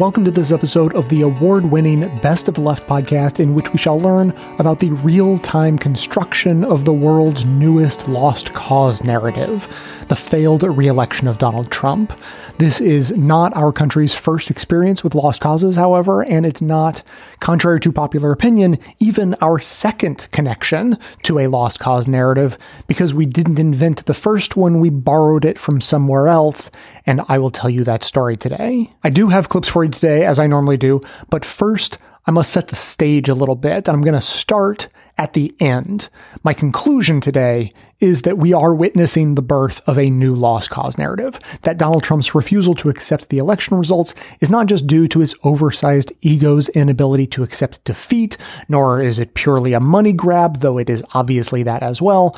Welcome to this episode of the award winning Best of Left podcast, in which we shall learn about the real time construction of the world's newest lost cause narrative the failed re election of Donald Trump. This is not our country's first experience with lost causes, however, and it's not, contrary to popular opinion, even our second connection to a lost cause narrative, because we didn't invent the first one, we borrowed it from somewhere else, and I will tell you that story today. I do have clips for you today, as I normally do, but first, I must set the stage a little bit, and I'm going to start at the end. My conclusion today is that we are witnessing the birth of a new lost cause narrative. That Donald Trump's refusal to accept the election results is not just due to his oversized ego's inability to accept defeat, nor is it purely a money grab, though it is obviously that as well.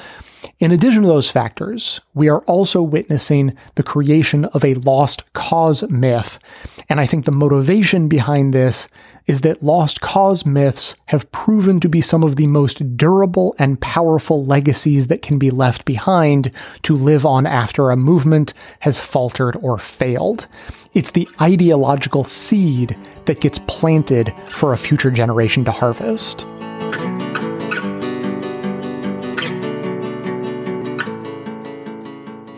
In addition to those factors, we are also witnessing the creation of a lost cause myth. And I think the motivation behind this is that lost cause myths have proven to be some of the most durable and powerful legacies that can be left behind to live on after a movement has faltered or failed. It's the ideological seed that gets planted for a future generation to harvest.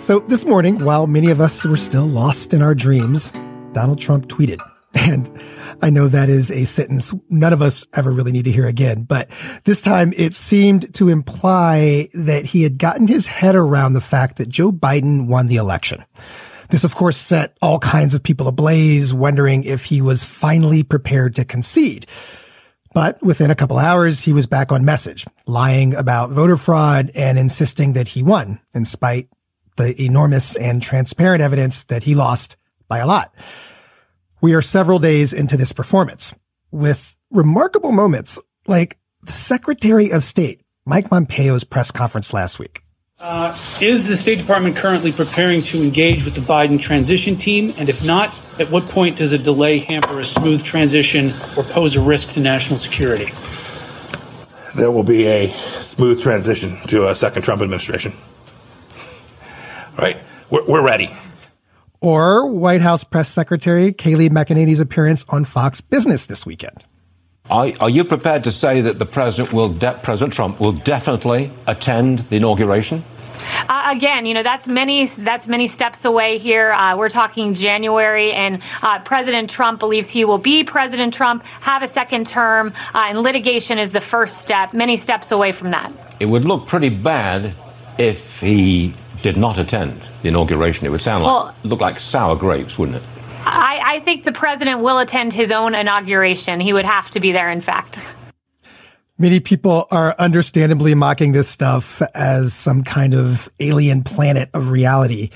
So this morning, while many of us were still lost in our dreams, Donald Trump tweeted. And I know that is a sentence none of us ever really need to hear again, but this time it seemed to imply that he had gotten his head around the fact that Joe Biden won the election. This, of course, set all kinds of people ablaze, wondering if he was finally prepared to concede. But within a couple hours, he was back on message, lying about voter fraud and insisting that he won, in spite the enormous and transparent evidence that he lost by a lot. We are several days into this performance with remarkable moments like the Secretary of State, Mike Pompeo's press conference last week. Uh, is the State Department currently preparing to engage with the Biden transition team? And if not, at what point does a delay hamper a smooth transition or pose a risk to national security? There will be a smooth transition to a second Trump administration. All right, we're, we're ready or White House Press Secretary Kayleigh McEnany's appearance on Fox Business this weekend. Are, are you prepared to say that the president will, de- President Trump will definitely attend the inauguration? Uh, again, you know that's many that's many steps away here. Uh, we're talking January, and uh, President Trump believes he will be President Trump, have a second term, uh, and litigation is the first step. Many steps away from that. It would look pretty bad if he did not attend the inauguration, it would sound well, like look like sour grapes, wouldn't it? I, I think the president will attend his own inauguration. He would have to be there, in fact. Many people are understandably mocking this stuff as some kind of alien planet of reality.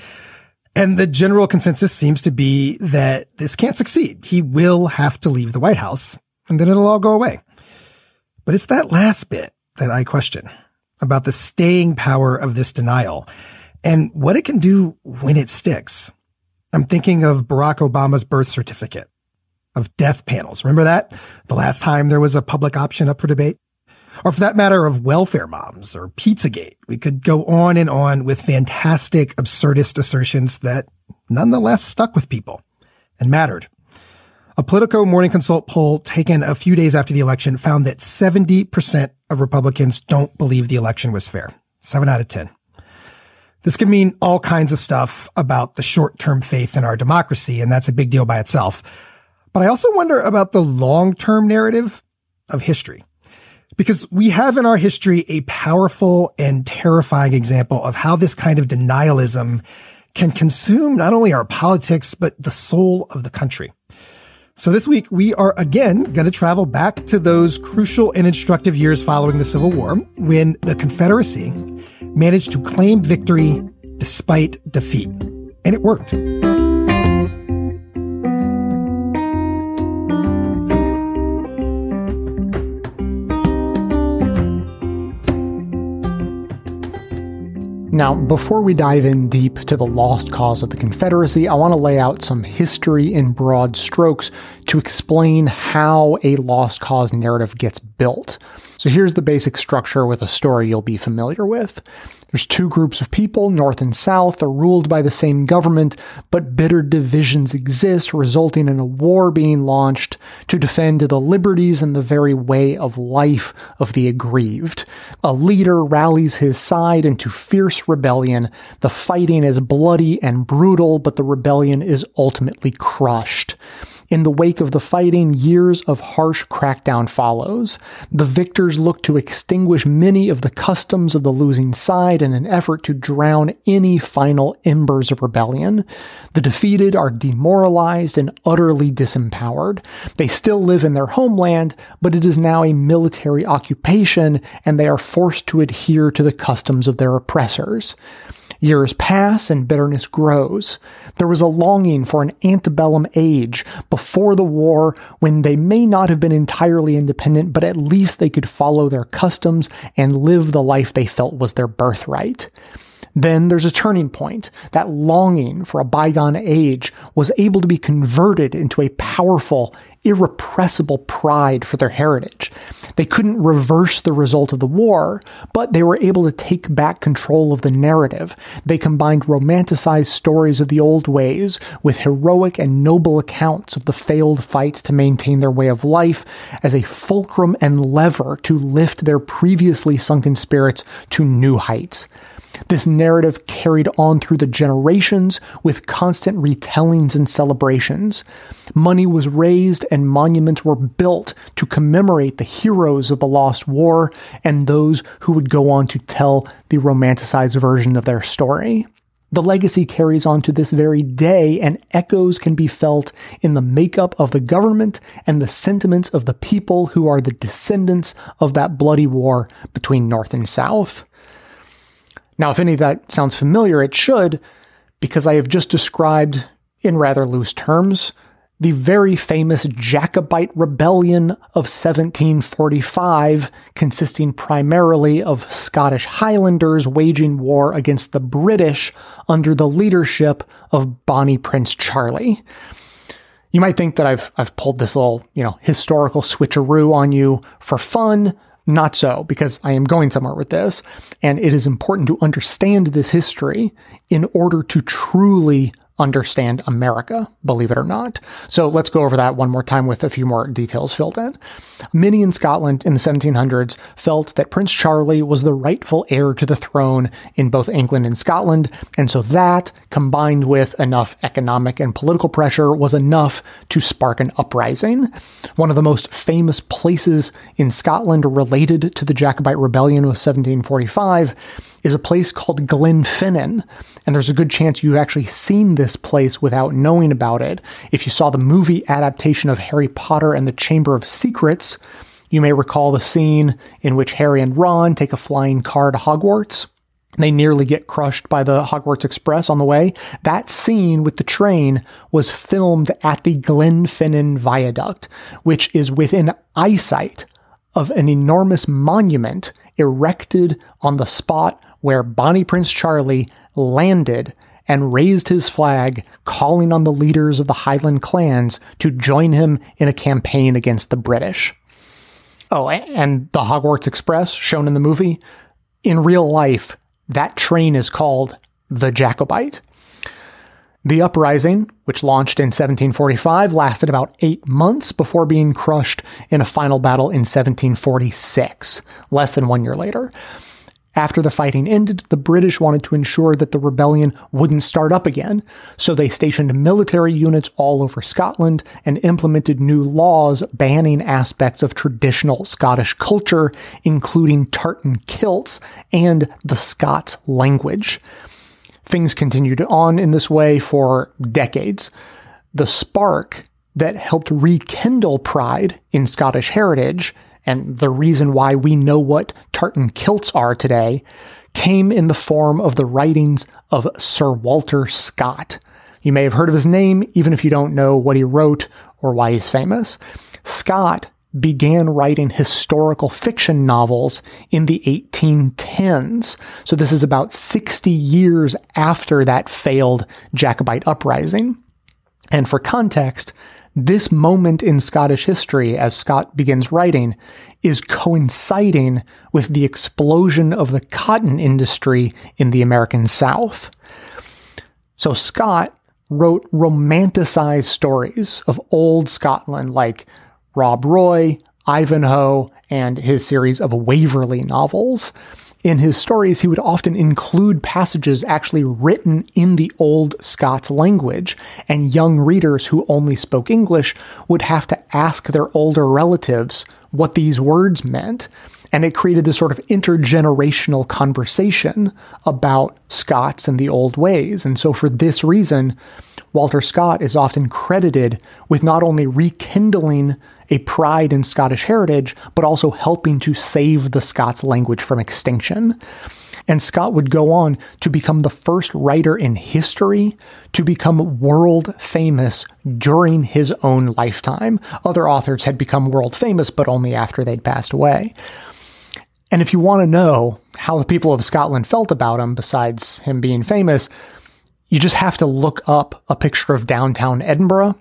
And the general consensus seems to be that this can't succeed. He will have to leave the White House and then it'll all go away. But it's that last bit that I question about the staying power of this denial and what it can do when it sticks. I'm thinking of Barack Obama's birth certificate, of death panels. Remember that? The last time there was a public option up for debate? Or for that matter of welfare moms or Pizzagate. We could go on and on with fantastic absurdist assertions that nonetheless stuck with people and mattered. A Politico Morning Consult poll taken a few days after the election found that 70% of Republicans don't believe the election was fair. Seven out of 10. This can mean all kinds of stuff about the short-term faith in our democracy, and that's a big deal by itself. But I also wonder about the long-term narrative of history. Because we have in our history a powerful and terrifying example of how this kind of denialism can consume not only our politics, but the soul of the country. So this week, we are again going to travel back to those crucial and instructive years following the Civil War when the Confederacy managed to claim victory despite defeat. And it worked. Now, before we dive in deep to the lost cause of the Confederacy, I want to lay out some history in broad strokes to explain how a lost cause narrative gets built. So here's the basic structure with a story you'll be familiar with. There's two groups of people, North and South. They're ruled by the same government, but bitter divisions exist, resulting in a war being launched to defend the liberties and the very way of life of the aggrieved. A leader rallies his side into fierce rebellion. The fighting is bloody and brutal, but the rebellion is ultimately crushed. In the wake of the fighting, years of harsh crackdown follows. The victors look to extinguish many of the customs of the losing side in an effort to drown any final embers of rebellion. The defeated are demoralized and utterly disempowered. They still live in their homeland, but it is now a military occupation and they are forced to adhere to the customs of their oppressors. Years pass and bitterness grows. There was a longing for an antebellum age before the war when they may not have been entirely independent, but at least they could follow their customs and live the life they felt was their birthright. Then there's a turning point. That longing for a bygone age was able to be converted into a powerful, irrepressible pride for their heritage. They couldn't reverse the result of the war, but they were able to take back control of the narrative. They combined romanticized stories of the old ways with heroic and noble accounts of the failed fight to maintain their way of life as a fulcrum and lever to lift their previously sunken spirits to new heights. This narrative carried on through the generations with constant retellings and celebrations. Money was raised and monuments were built to commemorate the heroes of the Lost War and those who would go on to tell the romanticized version of their story. The legacy carries on to this very day, and echoes can be felt in the makeup of the government and the sentiments of the people who are the descendants of that bloody war between North and South. Now, if any of that sounds familiar, it should, because I have just described, in rather loose terms, the very famous Jacobite Rebellion of 1745, consisting primarily of Scottish Highlanders waging war against the British under the leadership of Bonnie Prince Charlie. You might think that I've I've pulled this little, you know, historical switcheroo on you for fun, not so, because I am going somewhere with this, and it is important to understand this history in order to truly understand America, believe it or not. So let's go over that one more time with a few more details filled in. Many in Scotland in the 1700s felt that Prince Charlie was the rightful heir to the throne in both England and Scotland, and so that, combined with enough economic and political pressure, was enough to spark an uprising. One of the most famous places in Scotland related to the Jacobite Rebellion of 1745 is a place called Glenfinnan. And there's a good chance you've actually seen this place without knowing about it. If you saw the movie adaptation of Harry Potter and the Chamber of Secrets, you may recall the scene in which Harry and Ron take a flying car to Hogwarts. They nearly get crushed by the Hogwarts Express on the way. That scene with the train was filmed at the Glenfinnan Viaduct, which is within eyesight of an enormous monument erected on the spot where Bonnie Prince Charlie landed and raised his flag, calling on the leaders of the Highland clans to join him in a campaign against the British. Oh, and the Hogwarts Express, shown in the movie, in real life, that train is called the Jacobite. The uprising, which launched in 1745, lasted about eight months before being crushed in a final battle in 1746, less than one year later. After the fighting ended, the British wanted to ensure that the rebellion wouldn't start up again, so they stationed military units all over Scotland and implemented new laws banning aspects of traditional Scottish culture, including tartan kilts and the Scots language. Things continued on in this way for decades. The spark that helped rekindle pride in Scottish heritage and the reason why we know what tartan kilts are today came in the form of the writings of Sir Walter Scott. You may have heard of his name, even if you don't know what he wrote or why he's famous. Scott began writing historical fiction novels in the 1810s. So this is about 60 years after that failed Jacobite uprising. And for context, This moment in Scottish history, as Scott begins writing, is coinciding with the explosion of the cotton industry in the American South. So Scott wrote romanticized stories of old Scotland like Rob Roy, Ivanhoe, and his series of Waverley novels. In his stories, he would often include passages actually written in the old Scots language, and young readers who only spoke English would have to ask their older relatives what these words meant. And it created this sort of intergenerational conversation about Scots and the old ways. And so, for this reason, Walter Scott is often credited with not only rekindling a pride in Scottish heritage, but also helping to save the Scots language from extinction. And Scott would go on to become the first writer in history to become world famous during his own lifetime. Other authors had become world famous, but only after they'd passed away. And if you want to know how the people of Scotland felt about him, besides him being famous, you just have to look up a picture of downtown Edinburgh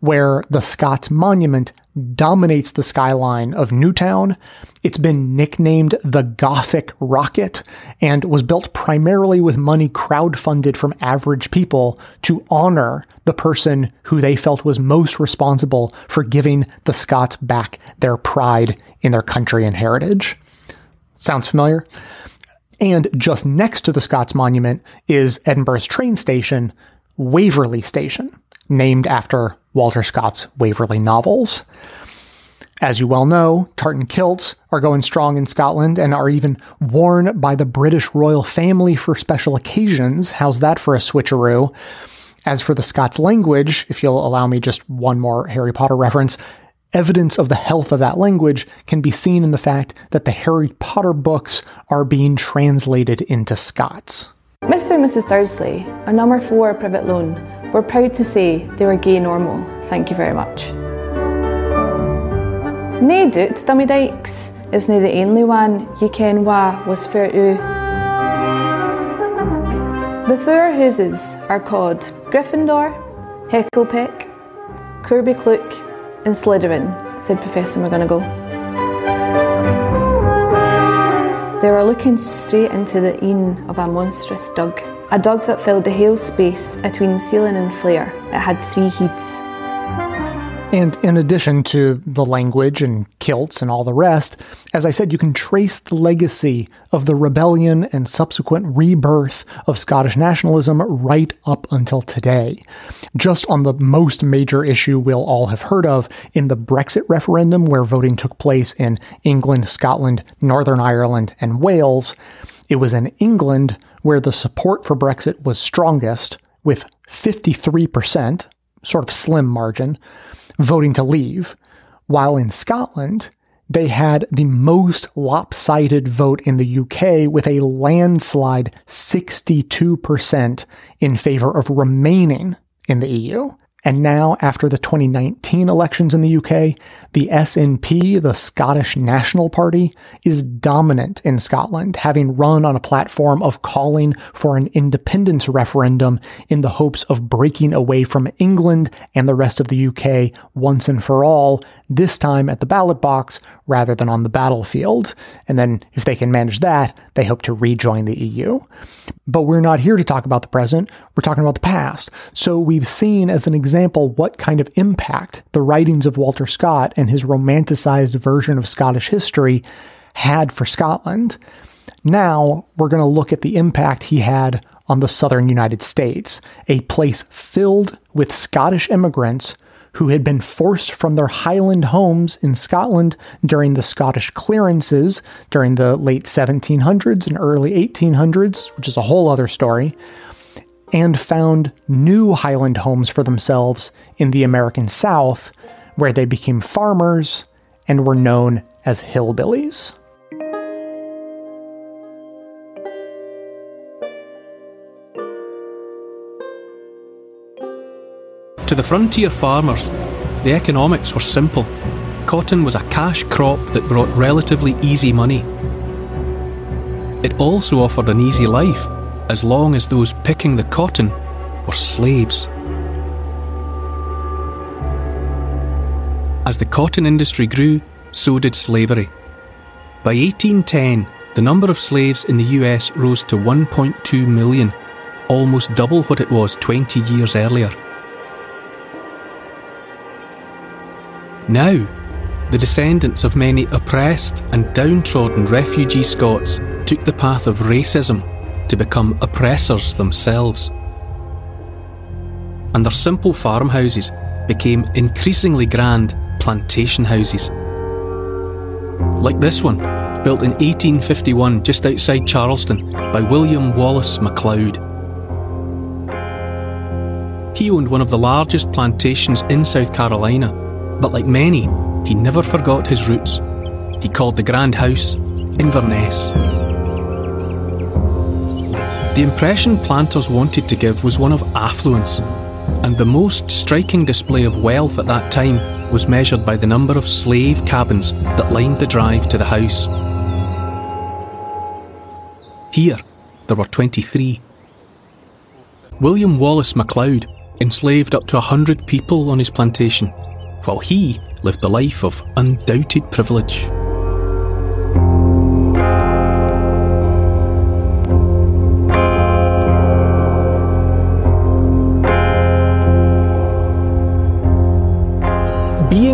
where the Scott's Monument dominates the skyline of Newtown. It's been nicknamed the Gothic Rocket and was built primarily with money crowdfunded from average people to honor the person who they felt was most responsible for giving the Scots back their pride in their country and heritage. Sounds familiar? And just next to the Scott's Monument is Edinburgh's train station, Waverley Station, named after Walter Scott's Waverley novels. As you well know, tartan kilts are going strong in Scotland and are even worn by the British royal family for special occasions. How's that for a switcheroo? As for the Scots language, if you'll allow me just one more Harry Potter reference, Evidence of the health of that language can be seen in the fact that the Harry Potter books are being translated into Scots. Mr. and Mrs. Dursley, a number four Privet Loan, were proud to say they were gay normal. Thank you very much. Nae doot dummy dykes is nae the only one ye ken wa was fair u. The four houses are called Gryffindor, Hecklepick, Kirby Klook, and Slytherin, said Professor McGonagall. They were looking straight into the een of a monstrous dug, a dog that filled the whole space between ceiling and flare. It had three heads. And in addition to the language and kilts and all the rest, as I said, you can trace the legacy of the rebellion and subsequent rebirth of Scottish nationalism right up until today. Just on the most major issue we'll all have heard of in the Brexit referendum, where voting took place in England, Scotland, Northern Ireland, and Wales, it was in England where the support for Brexit was strongest, with 53%, sort of slim margin voting to leave, while in Scotland, they had the most lopsided vote in the UK with a landslide 62% in favor of remaining in the EU. And now, after the 2019 elections in the UK, the SNP, the Scottish National Party, is dominant in Scotland, having run on a platform of calling for an independence referendum in the hopes of breaking away from England and the rest of the UK once and for all, this time at the ballot box rather than on the battlefield. And then, if they can manage that, they hope to rejoin the EU. But we're not here to talk about the present, we're talking about the past. So we've seen as an example what kind of impact the writings of Walter Scott and his romanticized version of Scottish history had for Scotland. Now we're going to look at the impact he had on the southern United States, a place filled with Scottish immigrants who had been forced from their Highland homes in Scotland during the Scottish clearances during the late 1700s and early 1800s, which is a whole other story, and found new Highland homes for themselves in the American South, where they became farmers and were known as hillbillies. To the frontier farmers, the economics were simple. Cotton was a cash crop that brought relatively easy money. It also offered an easy life, as long as those picking the cotton were slaves. As the cotton industry grew, so did slavery. By 1810, the number of slaves in the US rose to 1.2 million, almost double what it was 20 years earlier. Now, the descendants of many oppressed and downtrodden refugee Scots took the path of racism to become oppressors themselves. And their simple farmhouses became increasingly grand plantation houses. Like this one, built in 1851 just outside Charleston by William Wallace McLeod. He owned one of the largest plantations in South Carolina, but like many, he never forgot his roots. He called the Grand House Inverness. The impression planters wanted to give was one of affluence, and the most striking display of wealth at that time was measured by the number of slave cabins that lined the drive to the house. Here, there were 23. William Wallace McLeod enslaved up to a hundred people on his plantation, while he lived a life of undoubted privilege.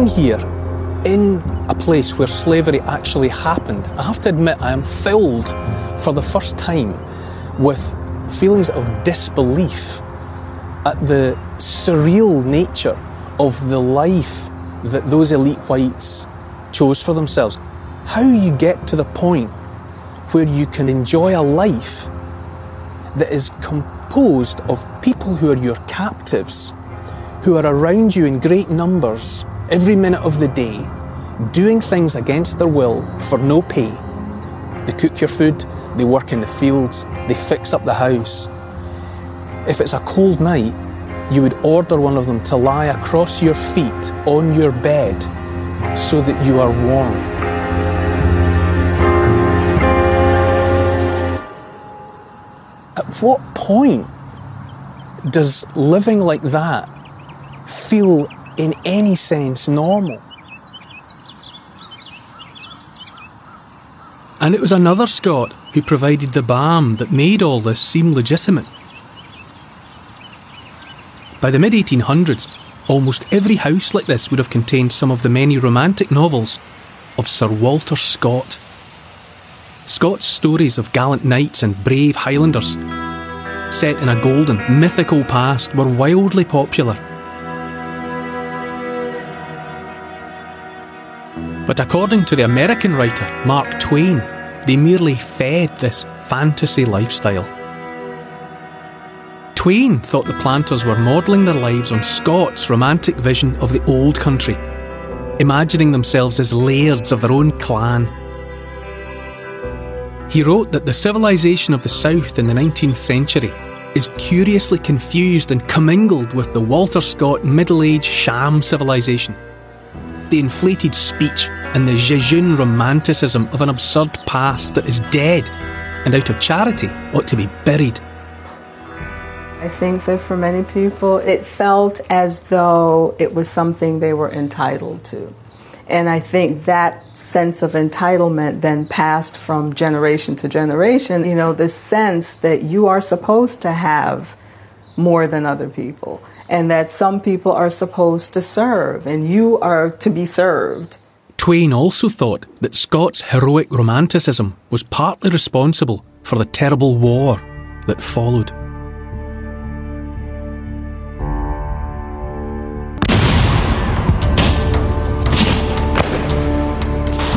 Here in a place where slavery actually happened, I have to admit I am filled for the first time with feelings of disbelief at the surreal nature of the life that those elite whites chose for themselves. How you get to the point where you can enjoy a life that is composed of people who are your captives, who are around you in great numbers every minute of the day, doing things against their will for no pay. They cook your food, they work in the fields, they fix up the house. If it's a cold night, you would order one of them to lie across your feet on your bed so that you are warm. At what point does living like that feel in any sense normal? And it was another Scot who provided the balm that made all this seem legitimate. By the mid 1800s, almost every house like this would have contained some of the many romantic novels of Sir Walter Scott. Scott's stories of gallant knights and brave Highlanders, set in a golden, mythical past, were wildly popular. But according to the American writer Mark Twain, they merely fed this fantasy lifestyle. Twain thought the planters were modelling their lives on Scott's romantic vision of the old country, imagining themselves as lairds of their own clan. He wrote that the civilization of the South in the 19th century is curiously confused and commingled with the Walter Scott middle age sham civilization. The inflated speech and the jejune romanticism of an absurd past that is dead and out of charity ought to be buried. I think that for many people, it felt as though it was something they were entitled to. And I think that sense of entitlement then passed from generation to generation. You know, this sense that you are supposed to have more than other people, and that some people are supposed to serve, and you are to be served. Twain also thought that Scott's heroic romanticism was partly responsible for the terrible war that followed.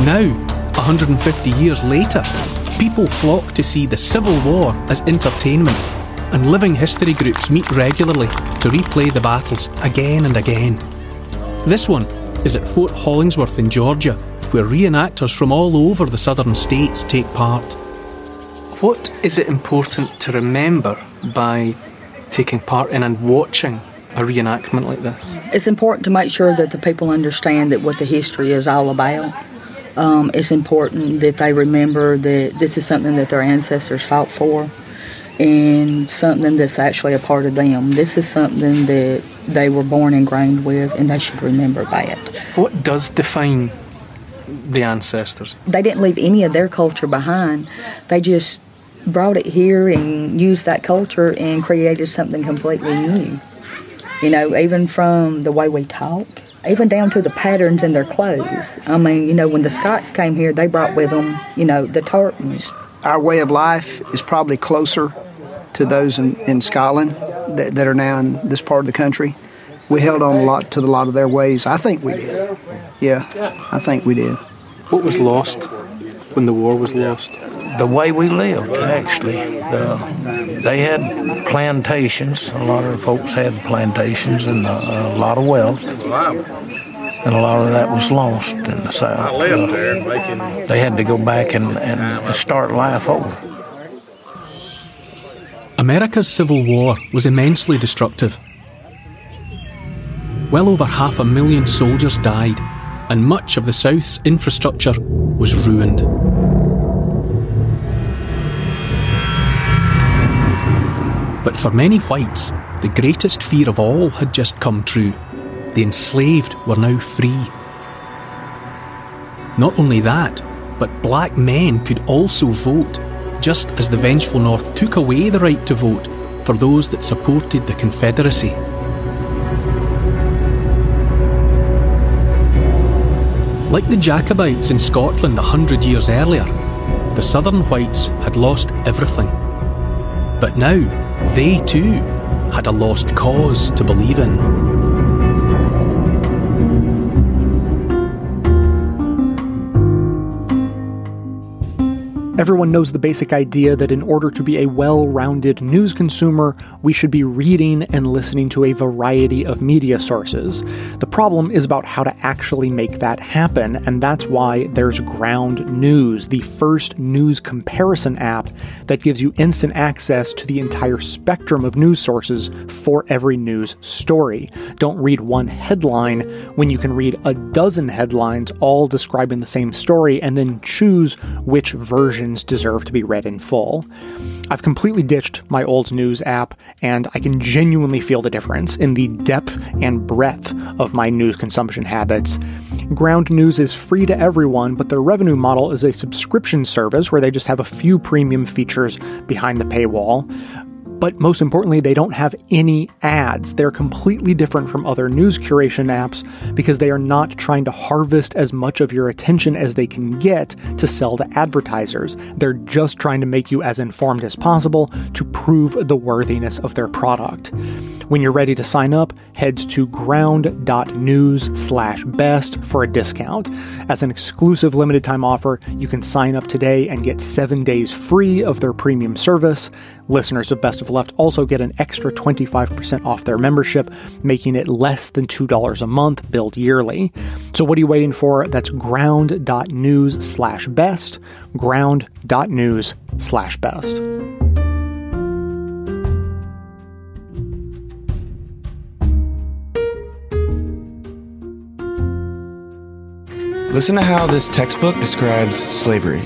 Now, 150 years later, people flock to see the Civil War as entertainment, and living history groups meet regularly to replay the battles again and again. This one is at Fort Hollingsworth in Georgia, where reenactors from all over the southern states take part. What is it important to remember by taking part in and watching a reenactment like this? It's important to make sure that the people understand that what the history is all about um, it's important that they remember that this is something that their ancestors fought for in something that's actually a part of them. This is something that they were born ingrained with, and they should remember that. What does define the ancestors? They didn't leave any of their culture behind. They just brought it here and used that culture and created something completely new. You know, even from the way we talk, even down to the patterns in their clothes. I mean, you know, when the Scots came here, they brought with them, you know, the tartans. Our way of life is probably closer to those in, in Scotland that, that are now in this part of the country. We held on a lot to a lot of their ways. I think we did. Yeah, I think we did. What was lost when the war was lost? The way we lived, actually. The, they had plantations. A lot of folks had plantations and a, a lot of wealth. And a lot of that was lost in the South. Uh, they had to go back and, and start life over. America's Civil War was immensely destructive. Well over half a million soldiers died, and much of the South's infrastructure was ruined. But for many whites, the greatest fear of all had just come true. The enslaved were now free. Not only that, but black men could also vote just as the vengeful North took away the right to vote for those that supported the Confederacy. Like the Jacobites in Scotland a hundred years earlier, the southern whites had lost everything. But now, they too had a lost cause to believe in. Everyone knows the basic idea that in order to be a well rounded news consumer, we should be reading and listening to a variety of media sources. The problem is about how to actually make that happen, and that's why there's Ground News, the first news comparison app that gives you instant access to the entire spectrum of news sources for every news story. Don't read one headline when you can read a dozen headlines all describing the same story and then choose which version deserve to be read in full. I've completely ditched my old news app, and I can genuinely feel the difference in the depth and breadth of my news consumption habits. Ground News is free to everyone, but their revenue model is a subscription service where they just have a few premium features behind the paywall. But most importantly, they don't have any ads. They're completely different from other news curation apps because they are not trying to harvest as much of your attention as they can get to sell to advertisers. They're just trying to make you as informed as possible to prove the worthiness of their product. When you're ready to sign up, head to ground.news slash best for a discount. As an exclusive limited time offer, you can sign up today and get seven days free of their premium service. Listeners of Best of Left also get an extra 25% off their membership, making it less than $2 a month billed yearly. So what are you waiting for? That's ground.news slash best, ground.news slash best. Listen to how this textbook describes slavery.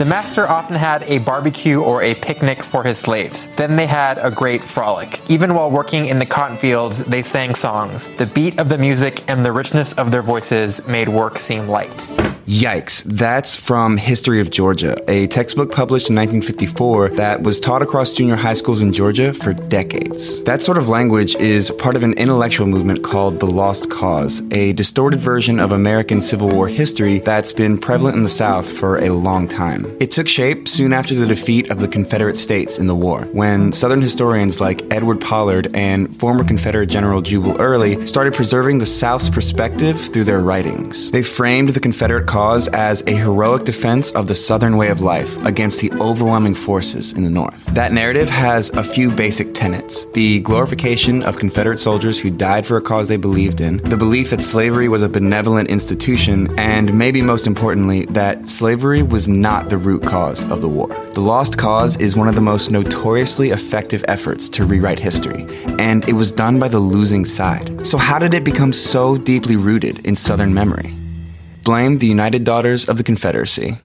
The master often had a barbecue or a picnic for his slaves. Then they had a great frolic. Even while working in the cotton fields, they sang songs. The beat of the music and the richness of their voices made work seem light. Yikes. That's from History of Georgia, a textbook published in 1954 that was taught across junior high schools in Georgia for decades. That sort of language is part of an intellectual movement called the Lost Cause, a distorted version of American Civil War history that's been prevalent in the South for a long time. It took shape soon after the defeat of the Confederate States in the war, when Southern historians like Edward Pollard and former Confederate General Jubal Early started preserving the South's perspective through their writings. They framed the Confederate cause cause as a heroic defense of the Southern way of life against the overwhelming forces in the North. That narrative has a few basic tenets the glorification of Confederate soldiers who died for a cause they believed in, the belief that slavery was a benevolent institution, and maybe most importantly, that slavery was not the root cause of the war. The Lost Cause is one of the most notoriously effective efforts to rewrite history, and it was done by the losing side. So, how did it become so deeply rooted in Southern memory? Blame the United Daughters of the Confederacy.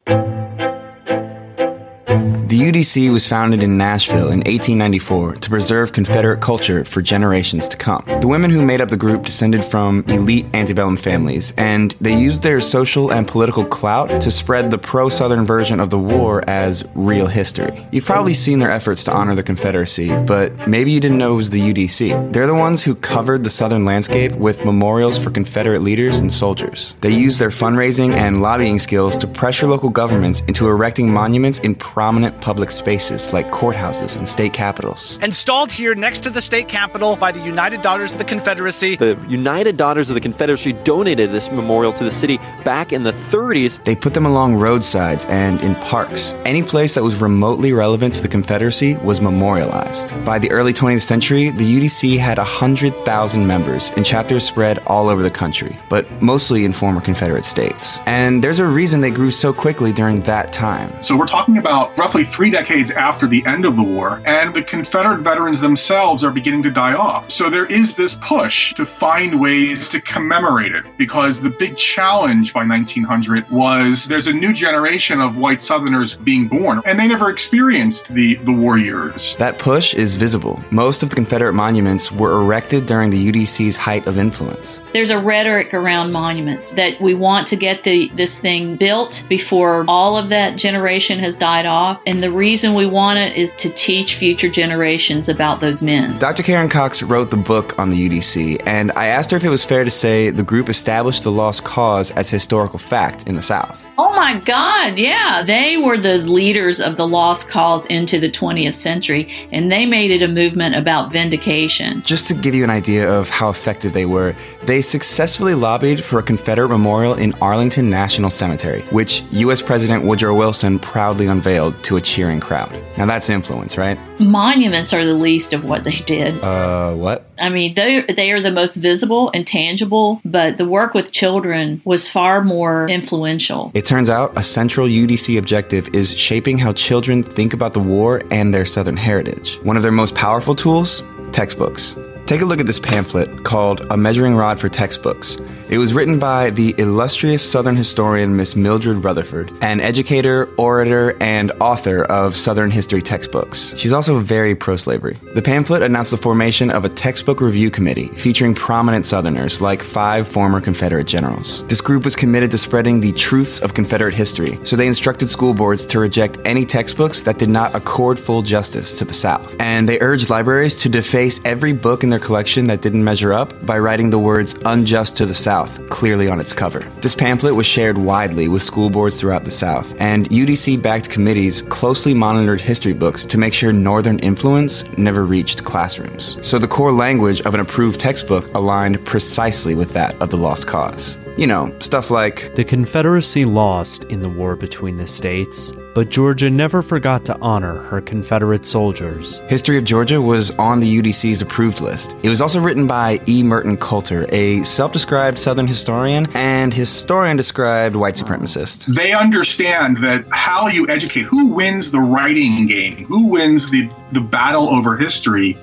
The UDC was founded in Nashville in 1894 to preserve Confederate culture for generations to come. The women who made up the group descended from elite antebellum families, and they used their social and political clout to spread the pro Southern version of the war as real history. You've probably seen their efforts to honor the Confederacy, but maybe you didn't know it was the UDC. They're the ones who covered the Southern landscape with memorials for Confederate leaders and soldiers. They used their fundraising and lobbying skills to pressure local governments into erecting monuments in prominent public spaces like courthouses and state capitals. Installed here next to the state capitol by the United Daughters of the Confederacy. The United Daughters of the Confederacy donated this memorial to the city back in the 30s. They put them along roadsides and in parks. Any place that was remotely relevant to the Confederacy was memorialized. By the early 20th century, the UDC had 100,000 members and chapters spread all over the country, but mostly in former Confederate states. And there's a reason they grew so quickly during that time. So we're talking about roughly three decades after the end of the war, and the Confederate veterans themselves are beginning to die off. So there is this push to find ways to commemorate it because the big challenge by 1900 was there's a new generation of white Southerners being born, and they never experienced the, the war years. That push is visible. Most of the Confederate monuments were erected during the UDC's height of influence. There's a rhetoric around monuments that we want to get the this thing built before all of that generation has died off. And the reason we want it is to teach future generations about those men. Dr. Karen Cox wrote the book on the UDC, and I asked her if it was fair to say the group established the lost cause as historical fact in the South. Oh my God, yeah. They were the leaders of the lost cause into the 20th century, and they made it a movement about vindication. Just to give you an idea of how effective they were, they successfully lobbied for a Confederate memorial in Arlington National Cemetery, which U.S. President Woodrow Wilson proudly unveiled to a cheering crowd. Now that's influence, right? Monuments are the least of what they did. Uh, what? I mean, they, they are the most visible and tangible, but the work with children was far more influential. It turns out a central UDC objective is shaping how children think about the war and their Southern heritage. One of their most powerful tools? Textbooks. Take a look at this pamphlet called A Measuring Rod for Textbooks. It was written by the illustrious Southern historian Miss Mildred Rutherford, an educator, orator, and author of Southern history textbooks. She's also very pro slavery. The pamphlet announced the formation of a textbook review committee featuring prominent Southerners like five former Confederate generals. This group was committed to spreading the truths of Confederate history, so they instructed school boards to reject any textbooks that did not accord full justice to the South. And they urged libraries to deface every book in their collection that didn't measure up by writing the words unjust to the South clearly on its cover. This pamphlet was shared widely with school boards throughout the South, and UDC backed committees closely monitored history books to make sure Northern influence never reached classrooms. So the core language of an approved textbook aligned precisely with that of the Lost Cause. You know, stuff like The Confederacy lost in the war between the states, but Georgia never forgot to honor her Confederate soldiers. History of Georgia was on the UDC's approved list. It was also written by E. Merton Coulter, a self described Southern historian and historian described white supremacist. They understand that how you educate, who wins the writing game, who wins the, the battle over history,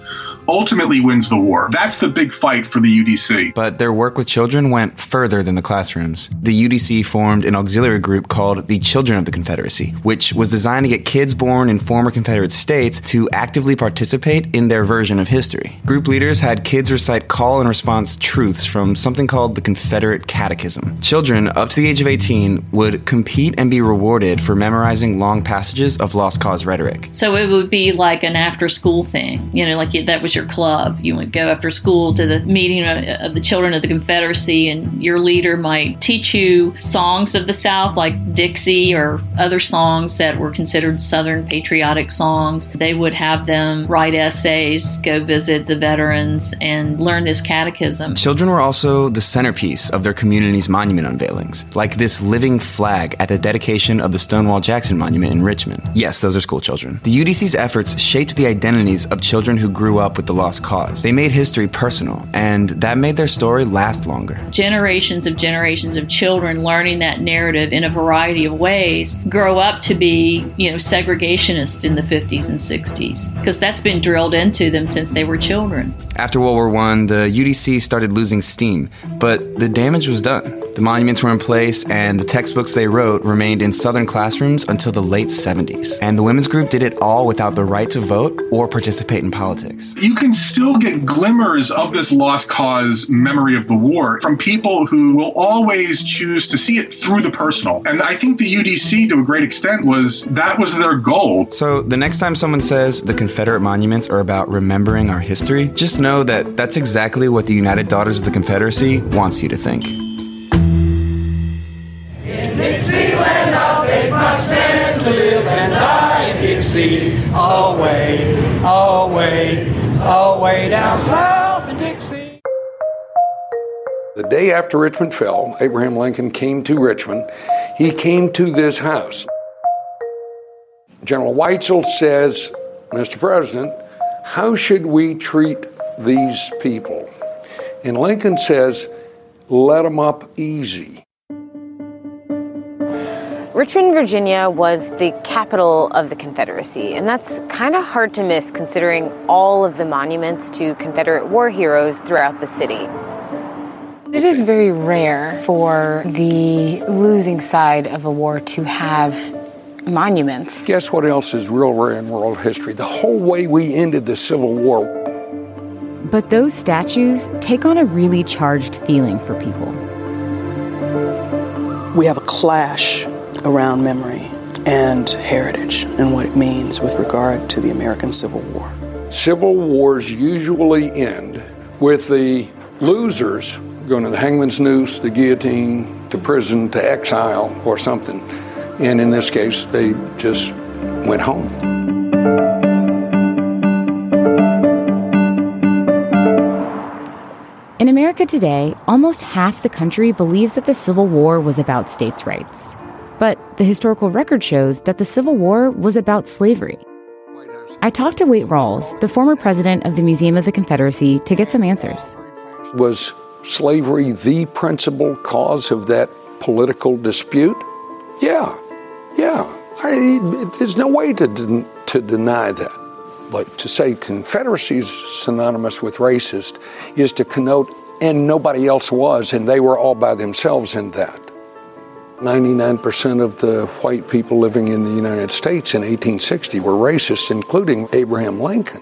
ultimately wins the war. That's the big fight for the UDC. But their work with children went further than the classrooms. The UDC formed an auxiliary group called the Children of the Confederacy, which was designed to get kids born in former Confederate states to actively participate in their version of history. Group leaders had kids recite call and response truths from something called the Confederate Catechism. Children up to the age of 18 would compete and be rewarded for memorizing long passages of lost cause rhetoric. So it would be like an after school thing, you know, like that was your club. You would go after school to the meeting of the Children of the Confederacy, and your leader might teach you songs of the South, like Dixie or other songs that were considered Southern patriotic songs. They would have them write essays, go visit the veterans, and learn this catechism. Children were also the centerpiece of their community's monument unveilings, like this living flag at the dedication of the Stonewall Jackson Monument in Richmond. Yes, those are school children. The UDC's efforts shaped the identities of children who grew up with the lost cause. They made history personal, and that made their story last longer. Generations of generations of children learning that narrative in a variety of ways grow up to be, you know, segregationist in the 50s and 60s because that's been drilled into them since they were children. After World War I, the UDC started losing steam, but the damage was done. The monuments were in place, and the textbooks they wrote remained in Southern classrooms until the late 70s. And the women's group did it all without the right to vote or participate in politics. You can still get glimmers of this lost cause memory of the war from people who will always choose to see it through the personal. And I think the UDC, to a great extent, was that was their goal. So the next time someone says the Confederate monuments are about remembering our history, just know that that's exactly what the United Daughters of the Confederacy wants you to think. Dixie. Away, away, away down south in Dixie. The day after Richmond fell, Abraham Lincoln came to Richmond. He came to this house. General Weitzel says, Mr. President, how should we treat these people? And Lincoln says, let them up easy. Richmond, Virginia was the capital of the Confederacy, and that's kind of hard to miss considering all of the monuments to Confederate war heroes throughout the city. It is very rare for the losing side of a war to have monuments. Guess what else is real rare in world history? The whole way we ended the Civil War. But those statues take on a really charged feeling for people. We have a clash around memory and heritage and what it means with regard to the American Civil War. Civil wars usually end with the losers going to the hangman's noose, the guillotine, to prison, to exile, or something. And in this case, they just went home. In America today, almost half the country believes that the Civil War was about states' rights. But the historical record shows that the Civil War was about slavery. I talked to Waite Rawls, the former president of the Museum of the Confederacy, to get some answers. Was slavery the principal cause of that political dispute? Yeah, yeah. I, there's no way to, de- to deny that. But to say Confederacy is synonymous with racist is to connote, and nobody else was, and they were all by themselves in that. 99% of the white people living in the United States in 1860 were racist, including Abraham Lincoln.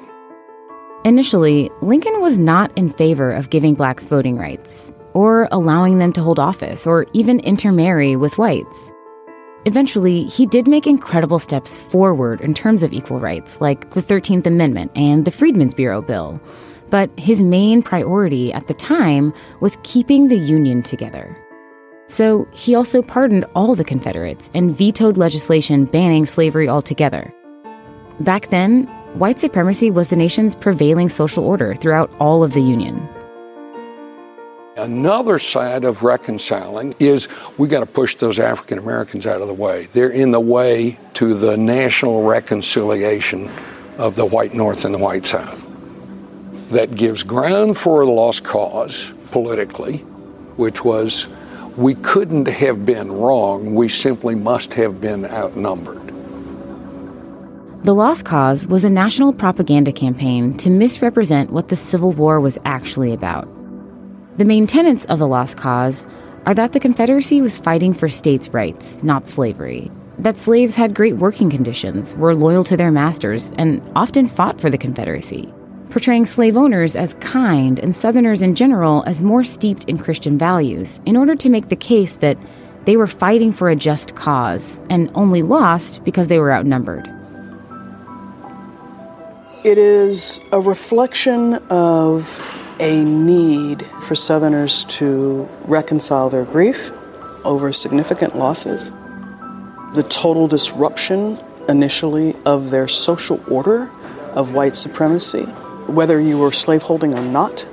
Initially, Lincoln was not in favor of giving blacks voting rights, or allowing them to hold office, or even intermarry with whites. Eventually, he did make incredible steps forward in terms of equal rights, like the 13th Amendment and the Freedmen's Bureau Bill. But his main priority at the time was keeping the Union together. So he also pardoned all the Confederates and vetoed legislation banning slavery altogether. Back then, white supremacy was the nation's prevailing social order throughout all of the Union. Another side of reconciling is we got to push those African Americans out of the way. They're in the way to the national reconciliation of the white North and the white South. That gives ground for the lost cause politically, which was we couldn't have been wrong, we simply must have been outnumbered. The Lost Cause was a national propaganda campaign to misrepresent what the Civil War was actually about. The main tenets of the Lost Cause are that the Confederacy was fighting for states' rights, not slavery. That slaves had great working conditions, were loyal to their masters, and often fought for the Confederacy, portraying slave owners as kind and Southerners in general as more steeped in Christian values, in order to make the case that they were fighting for a just cause and only lost because they were outnumbered. It is a reflection of a need for Southerners to reconcile their grief over significant losses, the total disruption initially of their social order of white supremacy, whether you were slaveholding or not.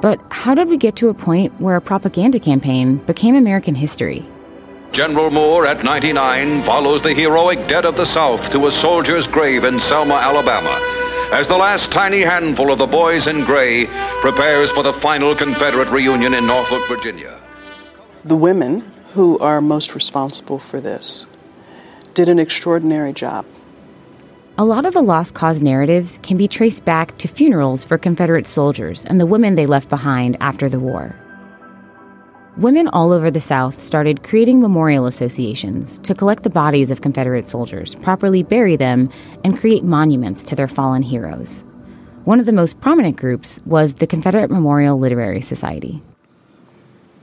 But how did we get to a point where a propaganda campaign became American history? General Moore, at 99, follows the heroic dead of the South to a soldier's grave in Selma, Alabama, as the last tiny handful of the boys in gray prepares for the final Confederate reunion in Norfolk, Virginia. The women who are most responsible for this did an extraordinary job. A lot of the Lost Cause narratives can be traced back to funerals for Confederate soldiers and the women they left behind after the war. Women all over the South started creating memorial associations to collect the bodies of Confederate soldiers, properly bury them, and create monuments to their fallen heroes. One of the most prominent groups was the Confederate Memorial Literary Society.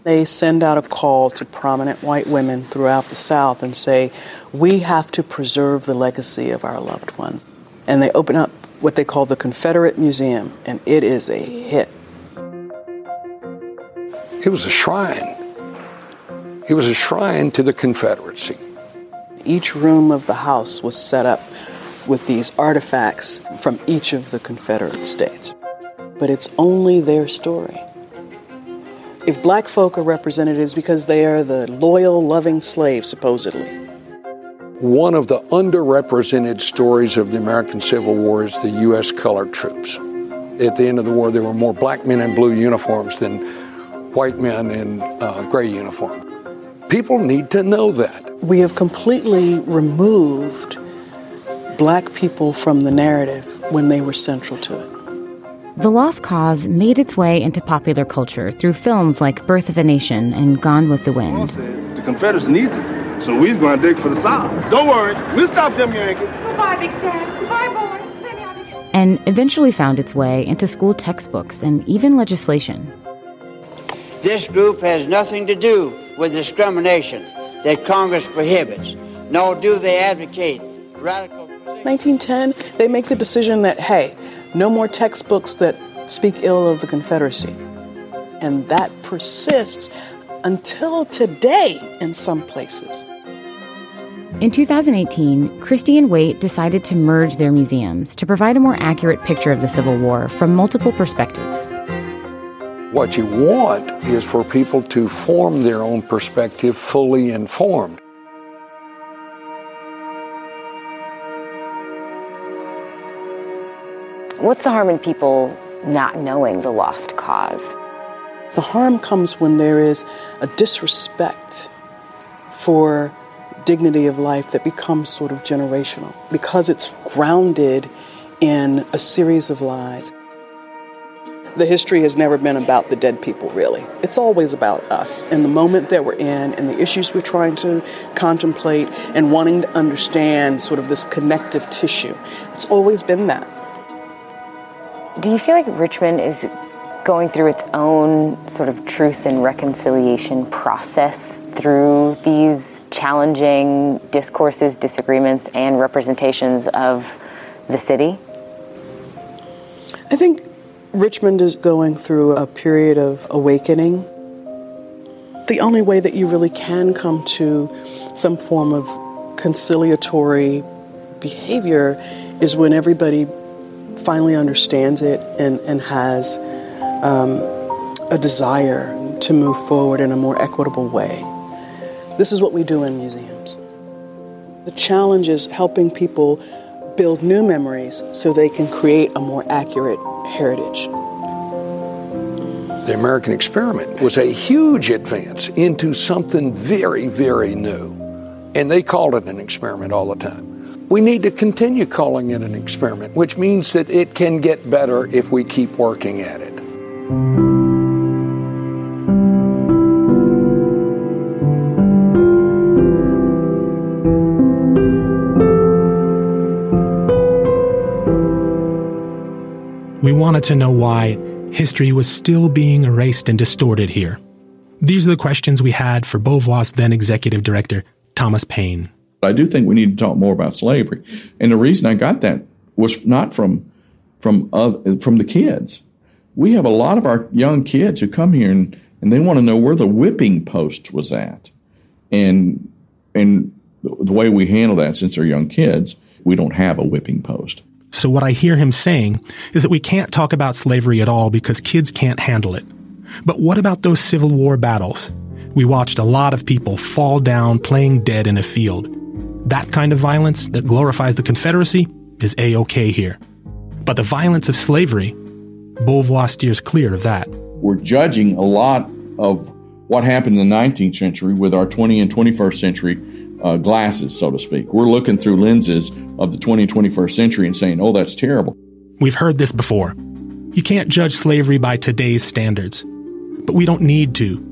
They send out a call to prominent white women throughout the South and say, We have to preserve the legacy of our loved ones. And they open up what they call the Confederate Museum, and it is a hit. It was a shrine. It was a shrine to the Confederacy. Each room of the house was set up with these artifacts from each of the Confederate states. But it's only their story. If black folk are represented, it's because they are the loyal, loving slaves, supposedly. One of the underrepresented stories of the American Civil War is the U.S. colored troops. At the end of the war, there were more black men in blue uniforms than white men in uh, gray uniform. People need to know that. We have completely removed black people from the narrative when they were central to it. The Lost Cause made its way into popular culture through films like Birth of a Nation and Gone with the Wind. The Confederates needs it, so we's going to dig for the South. Don't worry, we'll stop them Yankees. Goodbye, Big Sam. Goodbye, boys. And eventually found its way into school textbooks and even legislation. This group has nothing to do with discrimination that Congress prohibits, nor do they advocate radical. 1910, they make the decision that, hey, no more textbooks that speak ill of the Confederacy. And that persists until today in some places. In 2018, Christy and Waite decided to merge their museums to provide a more accurate picture of the Civil War from multiple perspectives. What you want is for people to form their own perspective fully informed. What's the harm in people not knowing the lost cause? The harm comes when there is a disrespect for dignity of life that becomes sort of generational because it's grounded in a series of lies. The history has never been about the dead people, really. It's always about us and the moment that we're in and the issues we're trying to contemplate and wanting to understand sort of this connective tissue. It's always been that. Do you feel like Richmond is going through its own sort of truth and reconciliation process through these challenging discourses, disagreements, and representations of the city? I think Richmond is going through a period of awakening. The only way that you really can come to some form of conciliatory behavior is when everybody finally understands it and, and has um, a desire to move forward in a more equitable way. This is what we do in museums. The challenge is helping people build new memories so they can create a more accurate heritage. The American experiment was a huge advance into something very, very new. And they called it an experiment all the time. We need to continue calling it an experiment, which means that it can get better if we keep working at it. We wanted to know why history was still being erased and distorted here. These are the questions we had for Beauvoir's then executive director, Thomas Paine. I do think we need to talk more about slavery, and the reason I got that was not from from other, from the kids. We have a lot of our young kids who come here and, and they want to know where the whipping post was at, and and the way we handle that since they're young kids, we don't have a whipping post. So what I hear him saying is that we can't talk about slavery at all because kids can't handle it. But what about those Civil War battles? We watched a lot of people fall down playing dead in a field. That kind of violence that glorifies the Confederacy is A-OK here. But the violence of slavery, Beauvoir steers clear of that. We're judging a lot of what happened in the 19th century with our 20 and 21st century uh, glasses, so to speak. We're looking through lenses of the 20 and 21st century and saying, oh, that's terrible. We've heard this before. You can't judge slavery by today's standards. But we don't need to.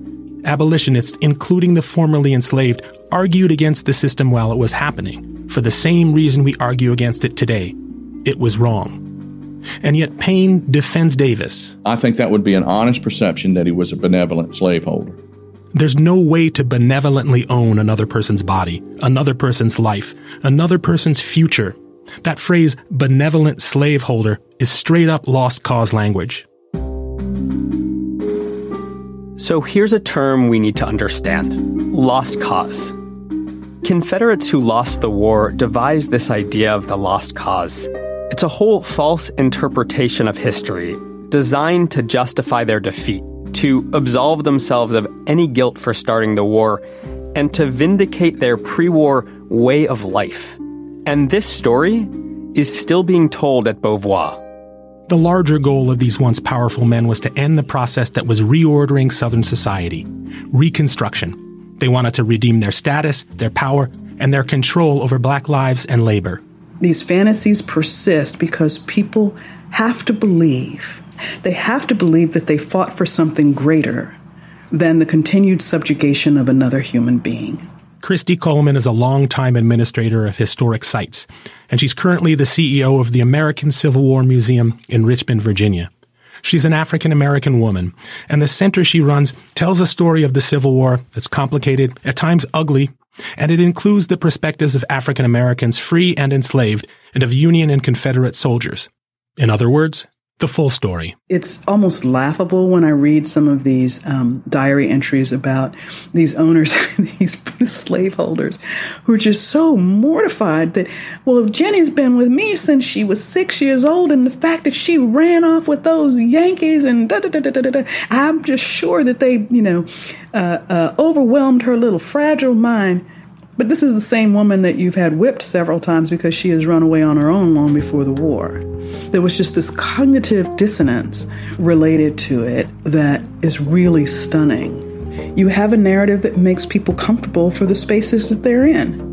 abolitionists, including the formerly enslaved, argued against the system while it was happening, for the same reason we argue against it today. It was wrong. And yet Paine defends Davis. I think that would be an honest perception that he was a benevolent slaveholder. There's no way to benevolently own another person's body, another person's life, another person's future. That phrase, benevolent slaveholder, is straight up lost cause language. So here's a term we need to understand lost cause. Confederates who lost the war devised this idea of the lost cause. It's a whole false interpretation of history designed to justify their defeat, to absolve themselves of any guilt for starting the war, and to vindicate their pre war way of life. And this story is still being told at Beauvoir. The larger goal of these once powerful men was to end the process that was reordering Southern society Reconstruction. They wanted to redeem their status, their power, and their control over black lives and labor. These fantasies persist because people have to believe. They have to believe that they fought for something greater than the continued subjugation of another human being. Christy Coleman is a longtime administrator of historic sites, and she's currently the CEO of the American Civil War Museum in Richmond, Virginia. She's an African American woman, and the center she runs tells a story of the Civil War that's complicated, at times ugly, and it includes the perspectives of African Americans free and enslaved, and of Union and Confederate soldiers. In other words, the full story. It's almost laughable when I read some of these um, diary entries about these owners, these slaveholders, who are just so mortified that, well, Jenny's been with me since she was six years old, and the fact that she ran off with those Yankees and da da da da da da, I'm just sure that they, you know, uh, uh, overwhelmed her little fragile mind. But this is the same woman that you've had whipped several times because she has run away on her own long before the war. There was just this cognitive dissonance related to it that is really stunning. You have a narrative that makes people comfortable for the spaces that they're in.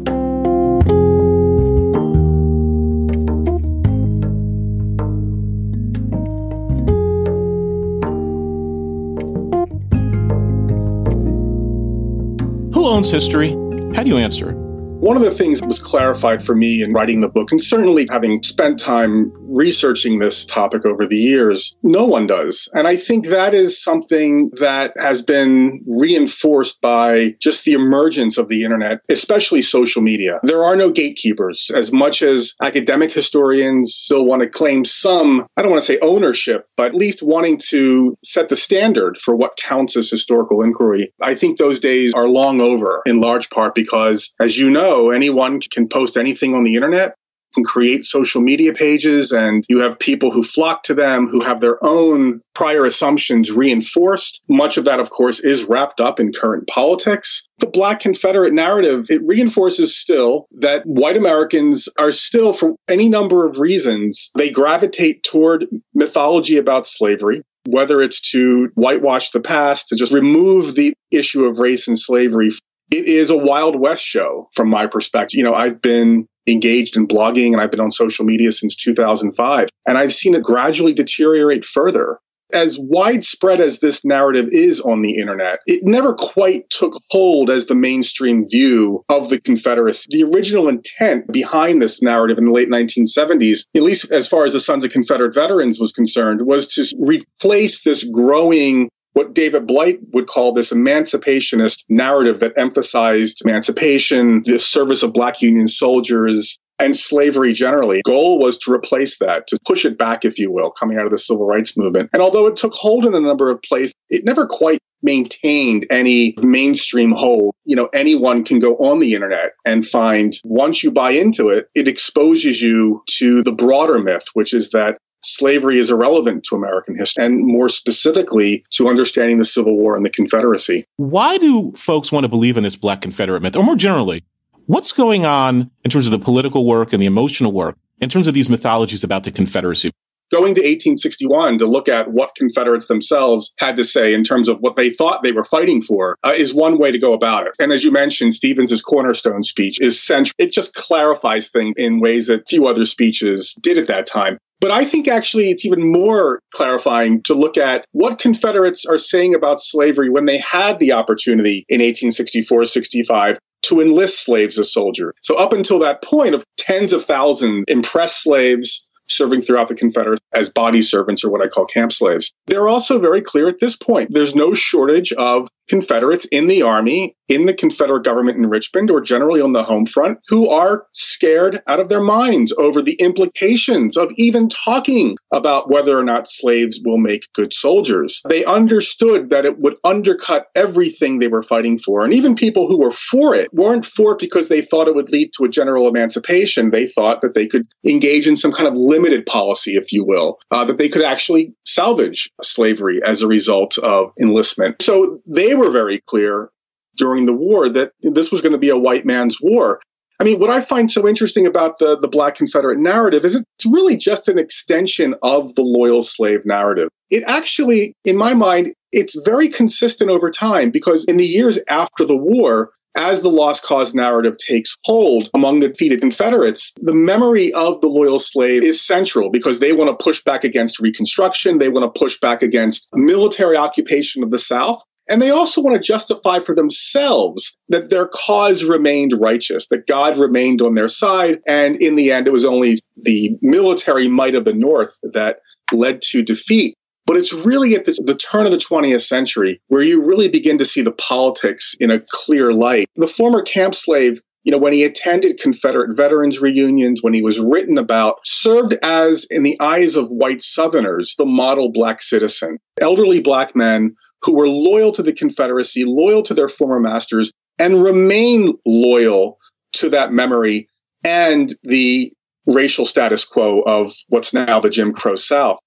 Who owns history? How do you answer it? One of the things that was clarified for me in writing the book, and certainly having spent time researching this topic over the years, no one does. And I think that is something that has been reinforced by just the emergence of the internet, especially social media. There are no gatekeepers. As much as academic historians still want to claim some, I don't want to say ownership, but at least wanting to set the standard for what counts as historical inquiry, I think those days are long over in large part because, as you know, anyone can post anything on the internet, can create social media pages, and you have people who flock to them who have their own prior assumptions reinforced. Much of that, of course, is wrapped up in current politics. The Black Confederate narrative, it reinforces still that white Americans are still, for any number of reasons, they gravitate toward mythology about slavery whether it's to whitewash the past, to just remove the issue of race and slavery it is a Wild West show from my perspective. You know, I've been engaged in blogging and I've been on social media since 2005, and I've seen it gradually deteriorate further. As widespread as this narrative is on the internet, it never quite took hold as the mainstream view of the Confederacy. The original intent behind this narrative in the late 1970s, at least as far as the Sons of Confederate Veterans was concerned, was to replace this growing what David Blight would call this emancipationist narrative that emphasized emancipation, the service of black Union soldiers, and slavery generally. Goal was to replace that, to push it back, if you will, coming out of the civil rights movement. And although it took hold in a number of places, it never quite maintained any mainstream hold. You know, anyone can go on the internet and find once you buy into it, it exposes you to the broader myth, which is that slavery is irrelevant to American history and more specifically to understanding the Civil War and the Confederacy. Why do folks want to believe in this Black Confederate myth? Or more generally, what's going on in terms of the political work and the emotional work in terms of these mythologies about the Confederacy? Going to 1861 to look at what Confederates themselves had to say in terms of what they thought they were fighting for uh, is one way to go about it. And as you mentioned, Stephens's cornerstone speech is central. It just clarifies things in ways that few other speeches did at that time. But I think actually it's even more clarifying to look at what Confederates are saying about slavery when they had the opportunity in 1864 65 to enlist slaves as soldiers. So up until that point of tens of thousands impressed slaves serving throughout the Confederacy as body servants or what I call camp slaves. They're also very clear at this point. There's no shortage of Confederates in the Army, in the Confederate government in Richmond, or generally on the home front, who are scared out of their minds over the implications of even talking about whether or not slaves will make good soldiers. They understood that it would undercut everything they were fighting for. And even people who were for it weren't for it because they thought it would lead to a general emancipation. They thought that they could engage in some kind of limited policy, if you will, uh, that they could actually salvage slavery as a result of enlistment. So they were very clear during the war that this was going to be a white man's war. I mean, what I find so interesting about the, the Black Confederate narrative is it's really just an extension of the loyal slave narrative. It actually, in my mind, it's very consistent over time because in the years after the war, as the lost cause narrative takes hold among the defeated Confederates, the memory of the loyal slave is central because they want to push back against Reconstruction. They want to push back against military occupation of the South. And they also want to justify for themselves that their cause remained righteous, that God remained on their side. And in the end, it was only the military might of the North that led to defeat. But it's really at the, the, turn of the 20th century where you really begin to see the politics in a clear light. The former camp slave you know, when he attended Confederate veterans reunions, when he was written about, served as, in the eyes of white Southerners, the model black citizen. Elderly black men who were loyal to the Confederacy, loyal to their former masters, and remain loyal to that memory and the racial status quo of what's now the Jim Crow South.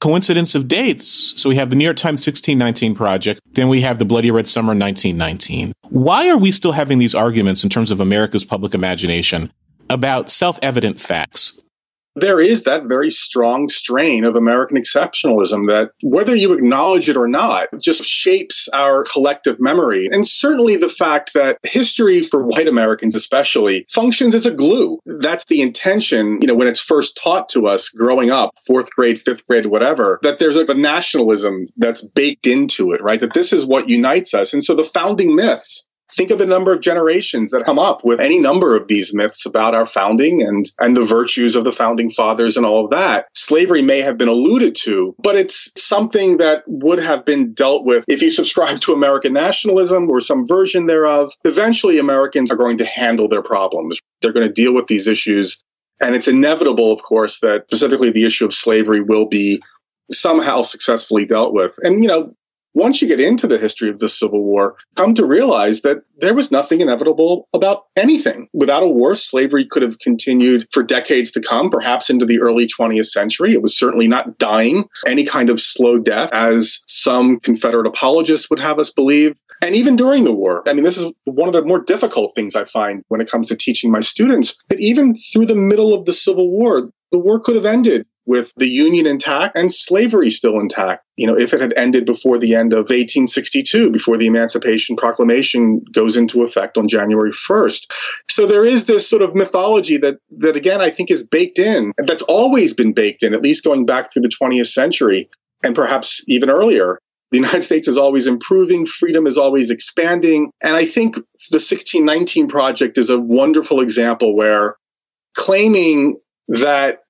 Coincidence of dates. So we have the New York Times 1619 project, then we have the Bloody Red Summer 1919. Why are we still having these arguments in terms of America's public imagination about self evident facts? There is that very strong strain of American exceptionalism that, whether you acknowledge it or not, just shapes our collective memory. And certainly the fact that history, for white Americans especially, functions as a glue. That's the intention, you know, when it's first taught to us growing up, fourth grade, fifth grade, whatever, that there's like a nationalism that's baked into it, right? That this is what unites us. And so the founding myths Think of the number of generations that come up with any number of these myths about our founding and, and the virtues of the founding fathers and all of that. Slavery may have been alluded to, but it's something that would have been dealt with if you subscribe to American nationalism or some version thereof. Eventually, Americans are going to handle their problems. They're going to deal with these issues. And it's inevitable, of course, that specifically the issue of slavery will be somehow successfully dealt with. And, you know, once you get into the history of the Civil War, come to realize that there was nothing inevitable about anything. Without a war, slavery could have continued for decades to come, perhaps into the early 20th century. It was certainly not dying any kind of slow death, as some Confederate apologists would have us believe. And even during the war, I mean, this is one of the more difficult things I find when it comes to teaching my students that even through the middle of the Civil War, the war could have ended with the Union intact and slavery still intact. You know, if it had ended before the end of 1862, before the Emancipation Proclamation goes into effect on January 1st. So there is this sort of mythology that, that again, I think is baked in, that's always been baked in, at least going back through the 20th century and perhaps even earlier. The United States is always improving, freedom is always expanding. And I think the 1619 Project is a wonderful example where claiming that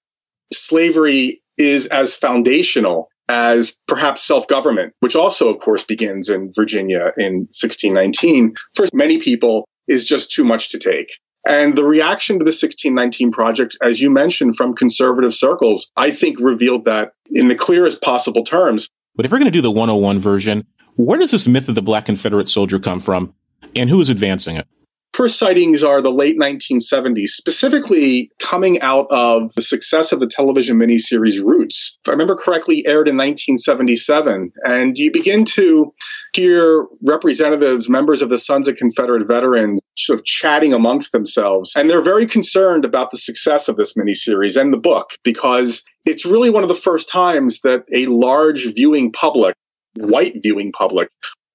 slavery is as foundational as perhaps self government, which also, of course, begins in Virginia in 1619, for many people is just too much to take. And the reaction to the 1619 project, as you mentioned, from conservative circles, I think revealed that in the clearest possible terms. But if we're going to do the 101 version, where does this myth of the Black Confederate soldier come from? And who is advancing it? First sightings are the late 1970s, specifically coming out of the success of the television miniseries Roots. If I remember correctly, aired in 1977. And you begin to hear representatives, members of the Sons of Confederate Veterans, sort of chatting amongst themselves. And they're very concerned about the success of this miniseries and the book because it's really one of the first times that a large viewing public, white viewing public,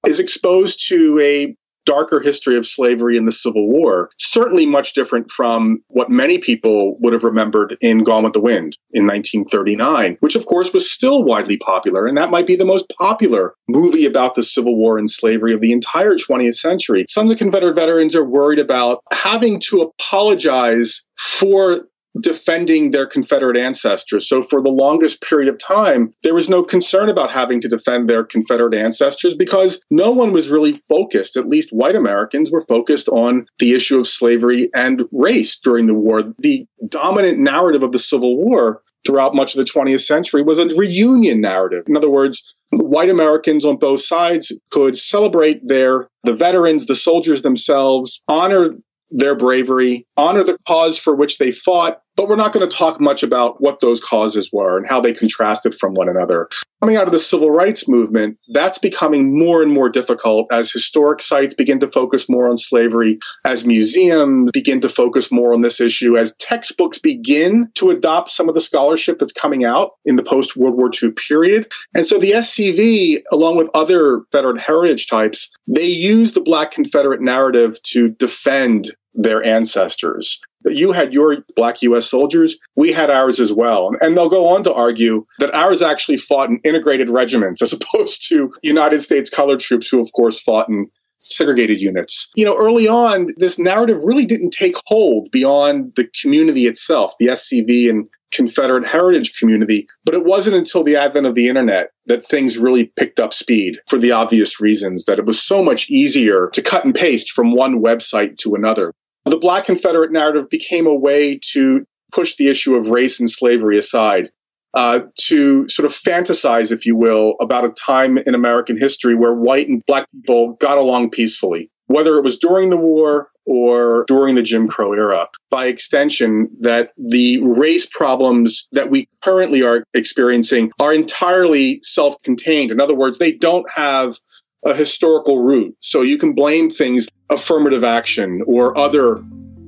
is exposed to a darker history of slavery in the Civil War. Certainly much different from what many people would have remembered in Gone with the Wind in 1939, which of course was still widely popular. And that might be the most popular movie about the Civil War and slavery of the entire 20th century. Sons of the Confederate veterans are worried about having to apologize for defending their Confederate ancestors. So for the longest period of time, there was no concern about having to defend their Confederate ancestors because no one was really focused, at least white Americans were focused on the issue of slavery and race during the war. The dominant narrative of the Civil War throughout much of the 20th century was a reunion narrative. In other words, white Americans on both sides could celebrate their the veterans, the soldiers themselves, honor their bravery, honor the cause for which they fought, but we're not going to talk much about what those causes were and how they contrasted from one another. Coming out of the civil rights movement, that's becoming more and more difficult as historic sites begin to focus more on slavery, as museums begin to focus more on this issue, as textbooks begin to adopt some of the scholarship that's coming out in the post World War II period. And so the SCV, along with other veteran heritage types, they use the Black Confederate narrative to defend their ancestors. You had your black U.S. soldiers. We had ours as well. And they'll go on to argue that ours actually fought in integrated regiments as opposed to United States colored troops who, of course, fought in segregated units. You know, early on, this narrative really didn't take hold beyond the community itself, the SCV and Confederate heritage community. But it wasn't until the advent of the internet that things really picked up speed for the obvious reasons that it was so much easier to cut and paste from one website to another. The Black Confederate narrative became a way to push the issue of race and slavery aside, uh, to sort of fantasize, if you will, about a time in American history where white and black people got along peacefully, whether it was during the war or during the Jim Crow era. By extension, that the race problems that we currently are experiencing are entirely self contained. In other words, they don't have a historical root. So you can blame things affirmative action or other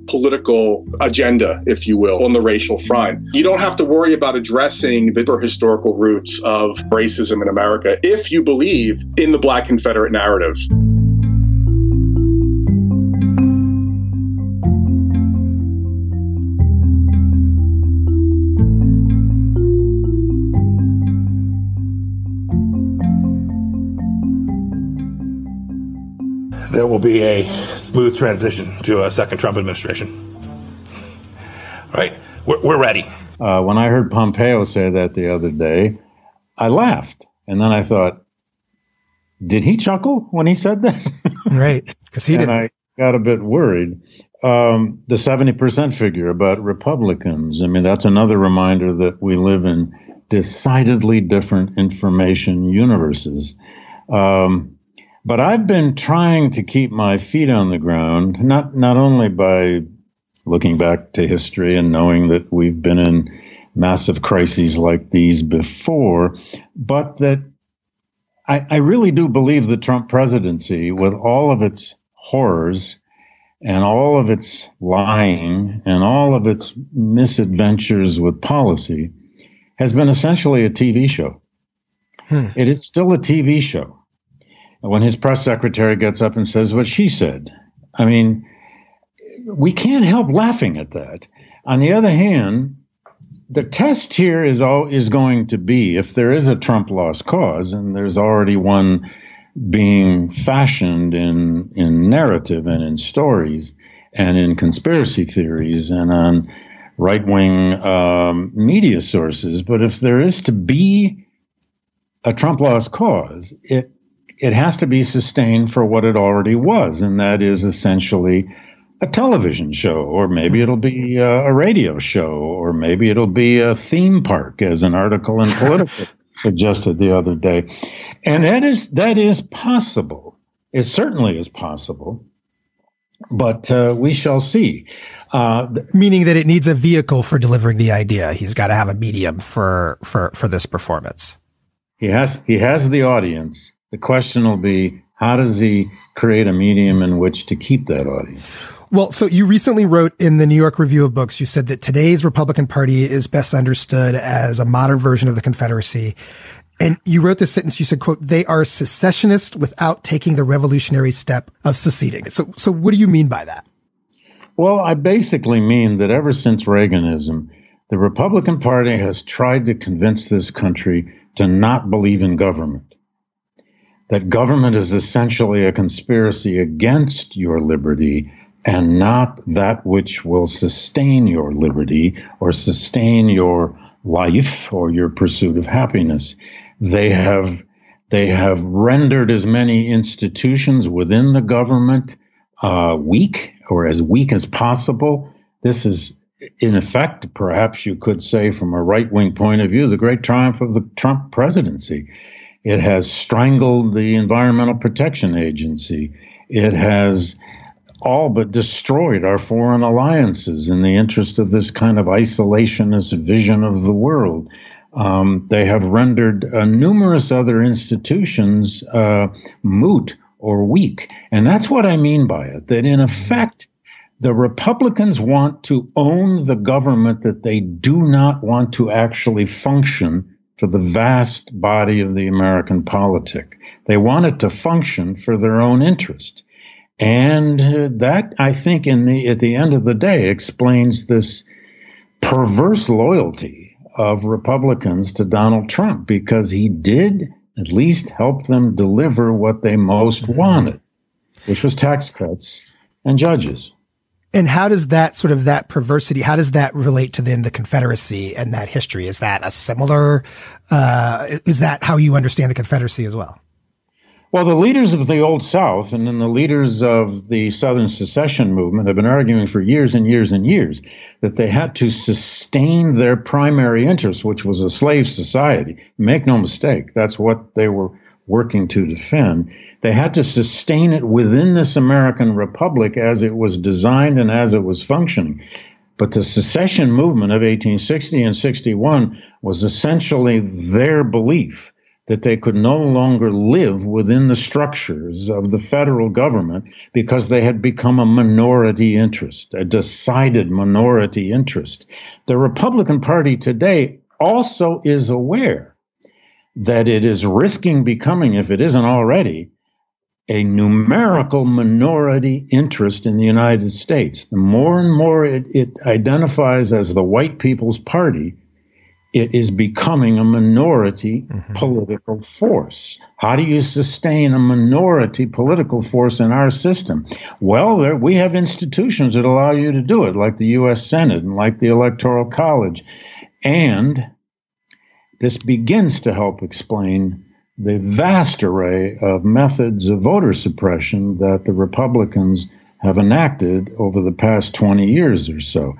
political agenda, if you will, on the racial front. You don't have to worry about addressing the historical roots of racism in America if you believe in the Black Confederate narrative. There will be a smooth transition to a second Trump administration. Right? We're, we're ready. Uh, when I heard Pompeo say that the other day, I laughed. And then I thought, did he chuckle when he said that? right. Because he and did. I got a bit worried. Um, the 70% figure about Republicans, I mean, that's another reminder that we live in decidedly different information universes. Um, but I've been trying to keep my feet on the ground, not not only by looking back to history and knowing that we've been in massive crises like these before, but that I, I really do believe the Trump presidency, with all of its horrors and all of its lying and all of its misadventures with policy, has been essentially a TV show. Hmm. It is still a TV show when his press secretary gets up and says what she said. I mean, we can't help laughing at that. On the other hand, the test here is all is going to be if there is a Trump lost cause, and there's already one being fashioned in in narrative and in stories and in conspiracy theories and on right wing um, media sources. But if there is to be a Trump lost cause, it it has to be sustained for what it already was, and that is essentially a television show, or maybe it'll be a, a radio show, or maybe it'll be a theme park, as an article in Politico suggested the other day. And that is that is possible. It certainly is possible, but uh, we shall see. Uh, Meaning that it needs a vehicle for delivering the idea. He's got to have a medium for for for this performance. He has he has the audience the question will be how does he create a medium in which to keep that audience? Well, so you recently wrote in the New York Review of Books, you said that today's Republican Party is best understood as a modern version of the Confederacy. And you wrote this sentence, you said, quote, they are secessionists without taking the revolutionary step of seceding. So, so what do you mean by that? Well, I basically mean that ever since Reaganism, the Republican Party has tried to convince this country to not believe in government. That government is essentially a conspiracy against your liberty and not that which will sustain your liberty or sustain your life or your pursuit of happiness. They have they have rendered as many institutions within the government uh, weak or as weak as possible. This is, in effect, perhaps you could say, from a right wing point of view, the great triumph of the Trump presidency. It has strangled the Environmental Protection Agency. It has all but destroyed our foreign alliances in the interest of this kind of isolationist vision of the world. Um, they have rendered uh, numerous other institutions uh, moot or weak. And that's what I mean by it that in effect, the Republicans want to own the government that they do not want to actually function for the vast body of the American politic. They want it to function for their own interest. And uh, that, I think, in the, at the end of the day, explains this perverse loyalty of Republicans to Donald Trump because he did at least help them deliver what they most mm-hmm. wanted, which was tax cuts and judges. And how does that sort of that perversity, how does that relate to then the Confederacy and that history? Is that a similar, uh, is that how you understand the Confederacy as well? Well, the leaders of the Old South and then the leaders of the Southern secession movement have been arguing for years and years and years that they had to sustain their primary interest, which was a slave society. Make no mistake, that's what they were working to defend. They had to sustain it within this American republic as it was designed and as it was functioning. But the secession movement of 1860 and 61 was essentially their belief that they could no longer live within the structures of the federal government because they had become a minority interest, a decided minority interest. The Republican Party today also is aware that it is risking becoming, if it isn't already, a numerical minority interest in the United States. The more and more it, it identifies as the white people's party, it is becoming a minority mm-hmm. political force. How do you sustain a minority political force in our system? Well, there, we have institutions that allow you to do it, like the U.S. Senate and like the Electoral College. And this begins to help explain the vast array of methods of voter suppression that the Republicans have enacted over the past 20 years or so.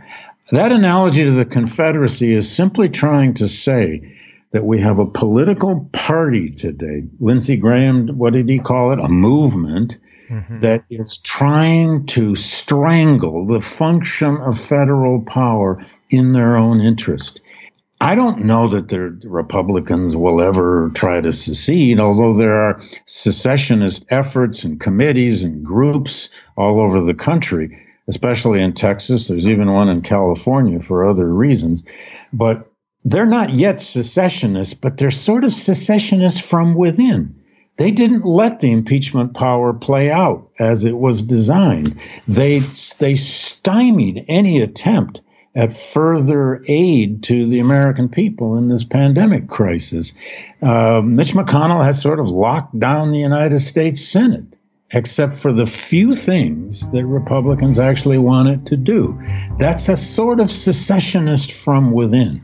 That analogy to the Confederacy is simply trying to say that we have a political party today. Lindsey Graham, what did he call it? A movement mm-hmm. that is trying to strangle the function of federal power in their own interest. I don't know that the Republicans will ever try to secede, although there are secessionist efforts and committees and groups all over the country especially in Texas. There's even one in California for other reasons. But they're not yet secessionists, but they're sort of secessionists from within. They didn't let the impeachment power play out as it was designed. They, they stymied any attempt at further aid to the American people in this pandemic crisis. Uh, Mitch McConnell has sort of locked down the United States Senate except for the few things that Republicans actually wanted to do. That's a sort of secessionist from within.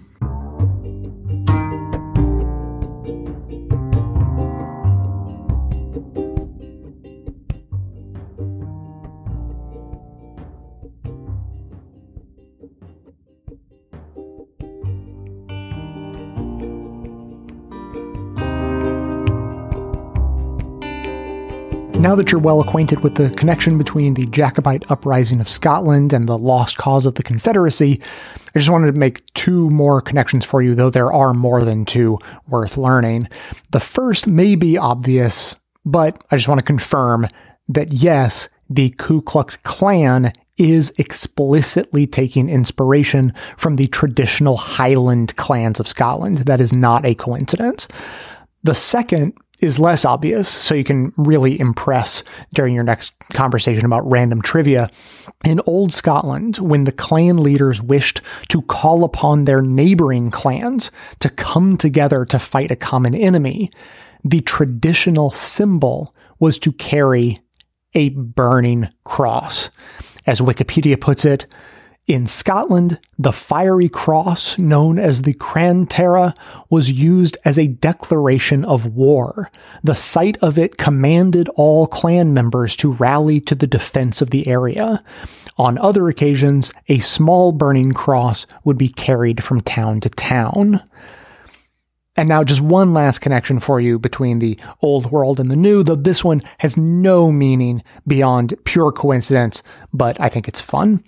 Now that you're well acquainted with the connection between the Jacobite uprising of Scotland and the lost cause of the Confederacy, I just wanted to make two more connections for you, though there are more than two worth learning. The first may be obvious, but I just want to confirm that yes, the Ku Klux Klan is explicitly taking inspiration from the traditional Highland clans of Scotland. That is not a coincidence. The second is less obvious, so you can really impress during your next conversation about random trivia. In Old Scotland, when the clan leaders wished to call upon their neighboring clans to come together to fight a common enemy, the traditional symbol was to carry a burning cross. As Wikipedia puts it, in Scotland, the fiery cross, known as the Crann Tara, was used as a declaration of war. The sight of it commanded all clan members to rally to the defense of the area. On other occasions, a small burning cross would be carried from town to town. And now, just one last connection for you between the old world and the new, though this one has no meaning beyond pure coincidence, but I think it's fun.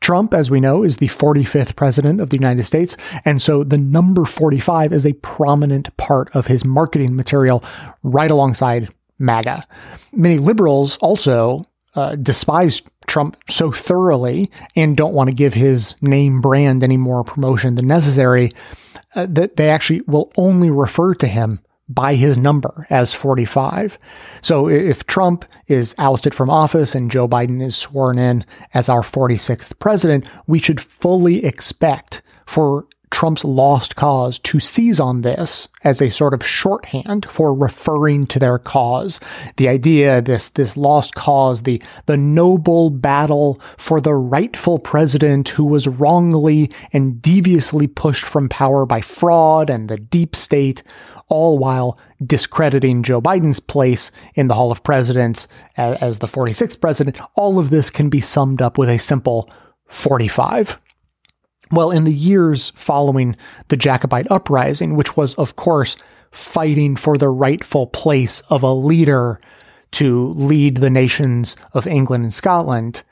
Trump, as we know, is the 45th president of the United States. And so the number 45 is a prominent part of his marketing material right alongside MAGA. Many liberals also uh, despise Trump so thoroughly and don't want to give his name brand any more promotion than necessary uh, that they actually will only refer to him by his number as 45. So if Trump is ousted from office and Joe Biden is sworn in as our 46th president, we should fully expect for Trump's lost cause to seize on this as a sort of shorthand for referring to their cause. The idea, this, this lost cause, the, the noble battle for the rightful president who was wrongly and deviously pushed from power by fraud and the deep state all while discrediting Joe Biden's place in the Hall of Presidents as, as the 46th president. All of this can be summed up with a simple 45. Well, in the years following the Jacobite uprising, which was, of course, fighting for the rightful place of a leader to lead the nations of England and Scotland,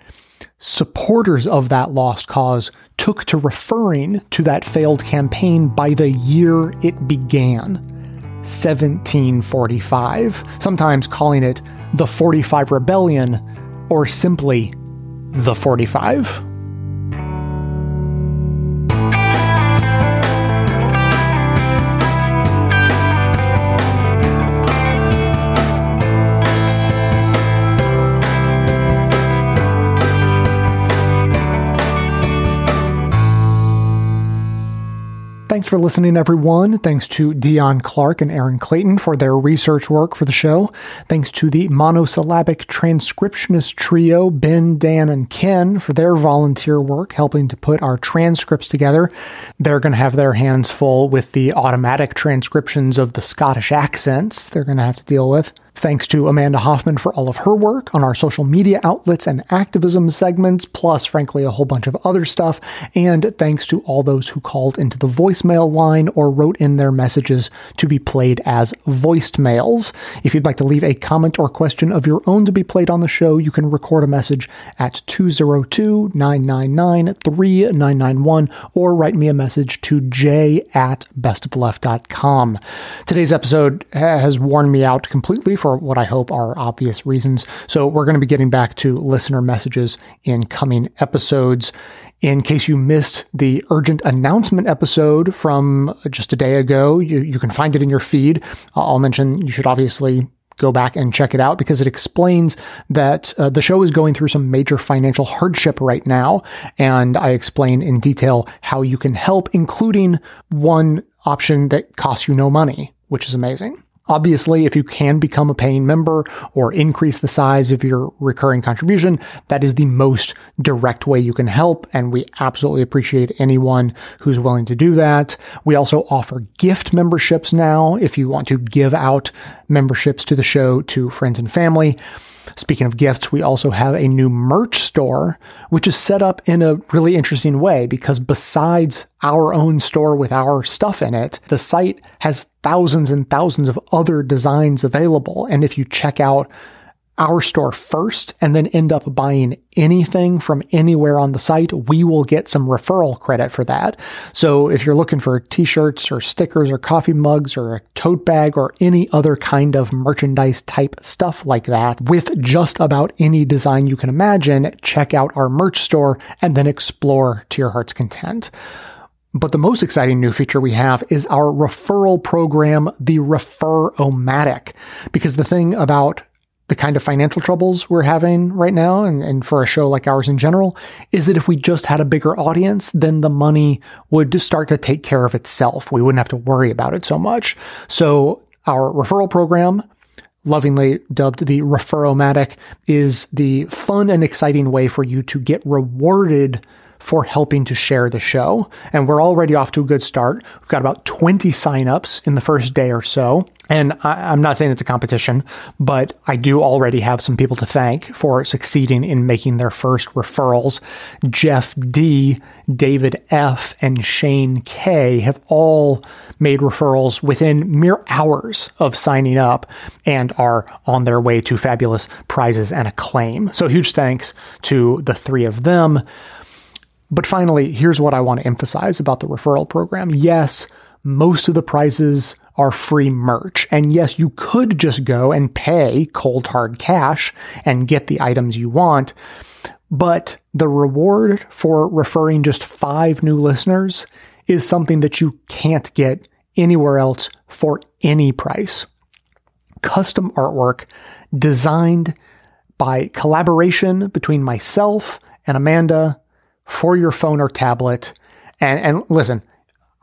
supporters of that lost cause took to referring to that failed campaign by the year it began. 1745, sometimes calling it the 45 Rebellion or simply the 45. Thanks for listening, everyone. Thanks to Deon Clark and Erin Clayton for their research work for the show. Thanks to the monosyllabic transcriptionist trio, Ben, Dan, and Ken, for their volunteer work helping to put our transcripts together. They're going to have their hands full with the automatic transcriptions of the Scottish accents they're going to have to deal with. Thanks to Amanda Hoffman for all of her work on our social media outlets and activism segments, plus, frankly, a whole bunch of other stuff. And thanks to all those who called into the voicemail line or wrote in their messages to be played as voiced mails. If you'd like to leave a comment or question of your own to be played on the show, you can record a message at 202 999 3991 or write me a message to j at bestofleft.com. Today's episode has worn me out completely for what I hope are obvious reasons. So we're going to be getting back to listener messages in coming episodes. In case you missed the urgent announcement episode from just a day ago, you, you can find it in your feed. I'll mention you should obviously go back and check it out because it explains that uh, the show is going through some major financial hardship right now. And I explain in detail how you can help, including one option that costs you no money, which is amazing. Obviously, if you can become a paying member or increase the size of your recurring contribution, that is the most direct way you can help. And we absolutely appreciate anyone who's willing to do that. We also offer gift memberships now if you want to give out memberships to the show to friends and family. Speaking of gifts, we also have a new merch store, which is set up in a really interesting way because besides our own store with our stuff in it, the site has thousands and thousands of other designs available. And if you check out our store first and then end up buying anything from anywhere on the site, we will get some referral credit for that. So if you're looking for t-shirts or stickers or coffee mugs or a tote bag or any other kind of merchandise type stuff like that with just about any design you can imagine, check out our merch store and then explore to your heart's content. But the most exciting new feature we have is our referral program, the Refer-O-Matic. Because the thing about the kind of financial troubles we're having right now, and, and for a show like ours in general, is that if we just had a bigger audience, then the money would start to take care of itself. We wouldn't have to worry about it so much. So our referral program, lovingly dubbed the Refer-O-Matic, is the fun and exciting way for you to get rewarded for helping to share the show. And we're already off to a good start. We've got about 20 signups in the first day or so. And I, am not saying it's a competition, but I do already have some people to thank for succeeding in making their first referrals. Jeff D, David F, and Shane K have all made referrals within mere hours of signing up and are on their way to fabulous prizes and acclaim. So huge thanks to the three of them. But finally, here's what I want to emphasize about the referral program. Yes, most of the prizes are free merch. And yes, you could just go and pay cold hard cash and get the items you want. But the reward for referring just five new listeners is something that you can't get anywhere else for any price. Custom artwork designed by collaboration between myself and Amanda for your phone or tablet. And, and listen,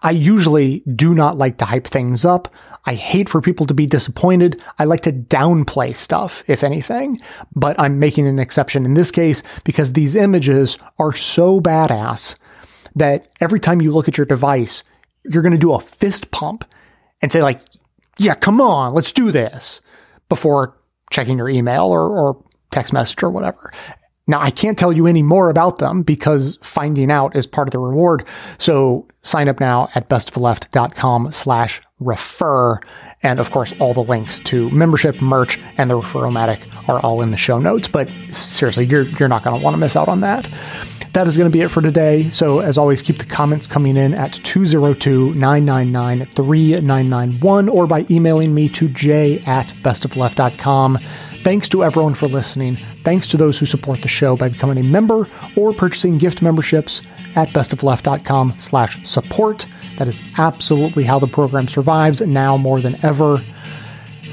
I usually do not like to hype things up. I hate for people to be disappointed. I like to downplay stuff, if anything, but I'm making an exception in this case because these images are so badass that every time you look at your device, you're going to do a fist pump and say like, yeah, come on, let's do this before checking your email or, or text message or whatever. Now, I can't tell you any more about them because finding out is part of the reward. So sign up now at bestoftheleft.com slash refer. And of course, all the links to membership, merch, and the Refer-O-Matic are all in the show notes. But seriously, you're, you're not going to want to miss out on that. That is going to be it for today. So, as always, keep the comments coming in at 202 999 3991 or by emailing me to j at bestoftheleft.com. Thanks to everyone for listening. Thanks to those who support the show by becoming a member or purchasing gift memberships at bestoftheleft.com slash support. That is absolutely how the program survives now more than ever.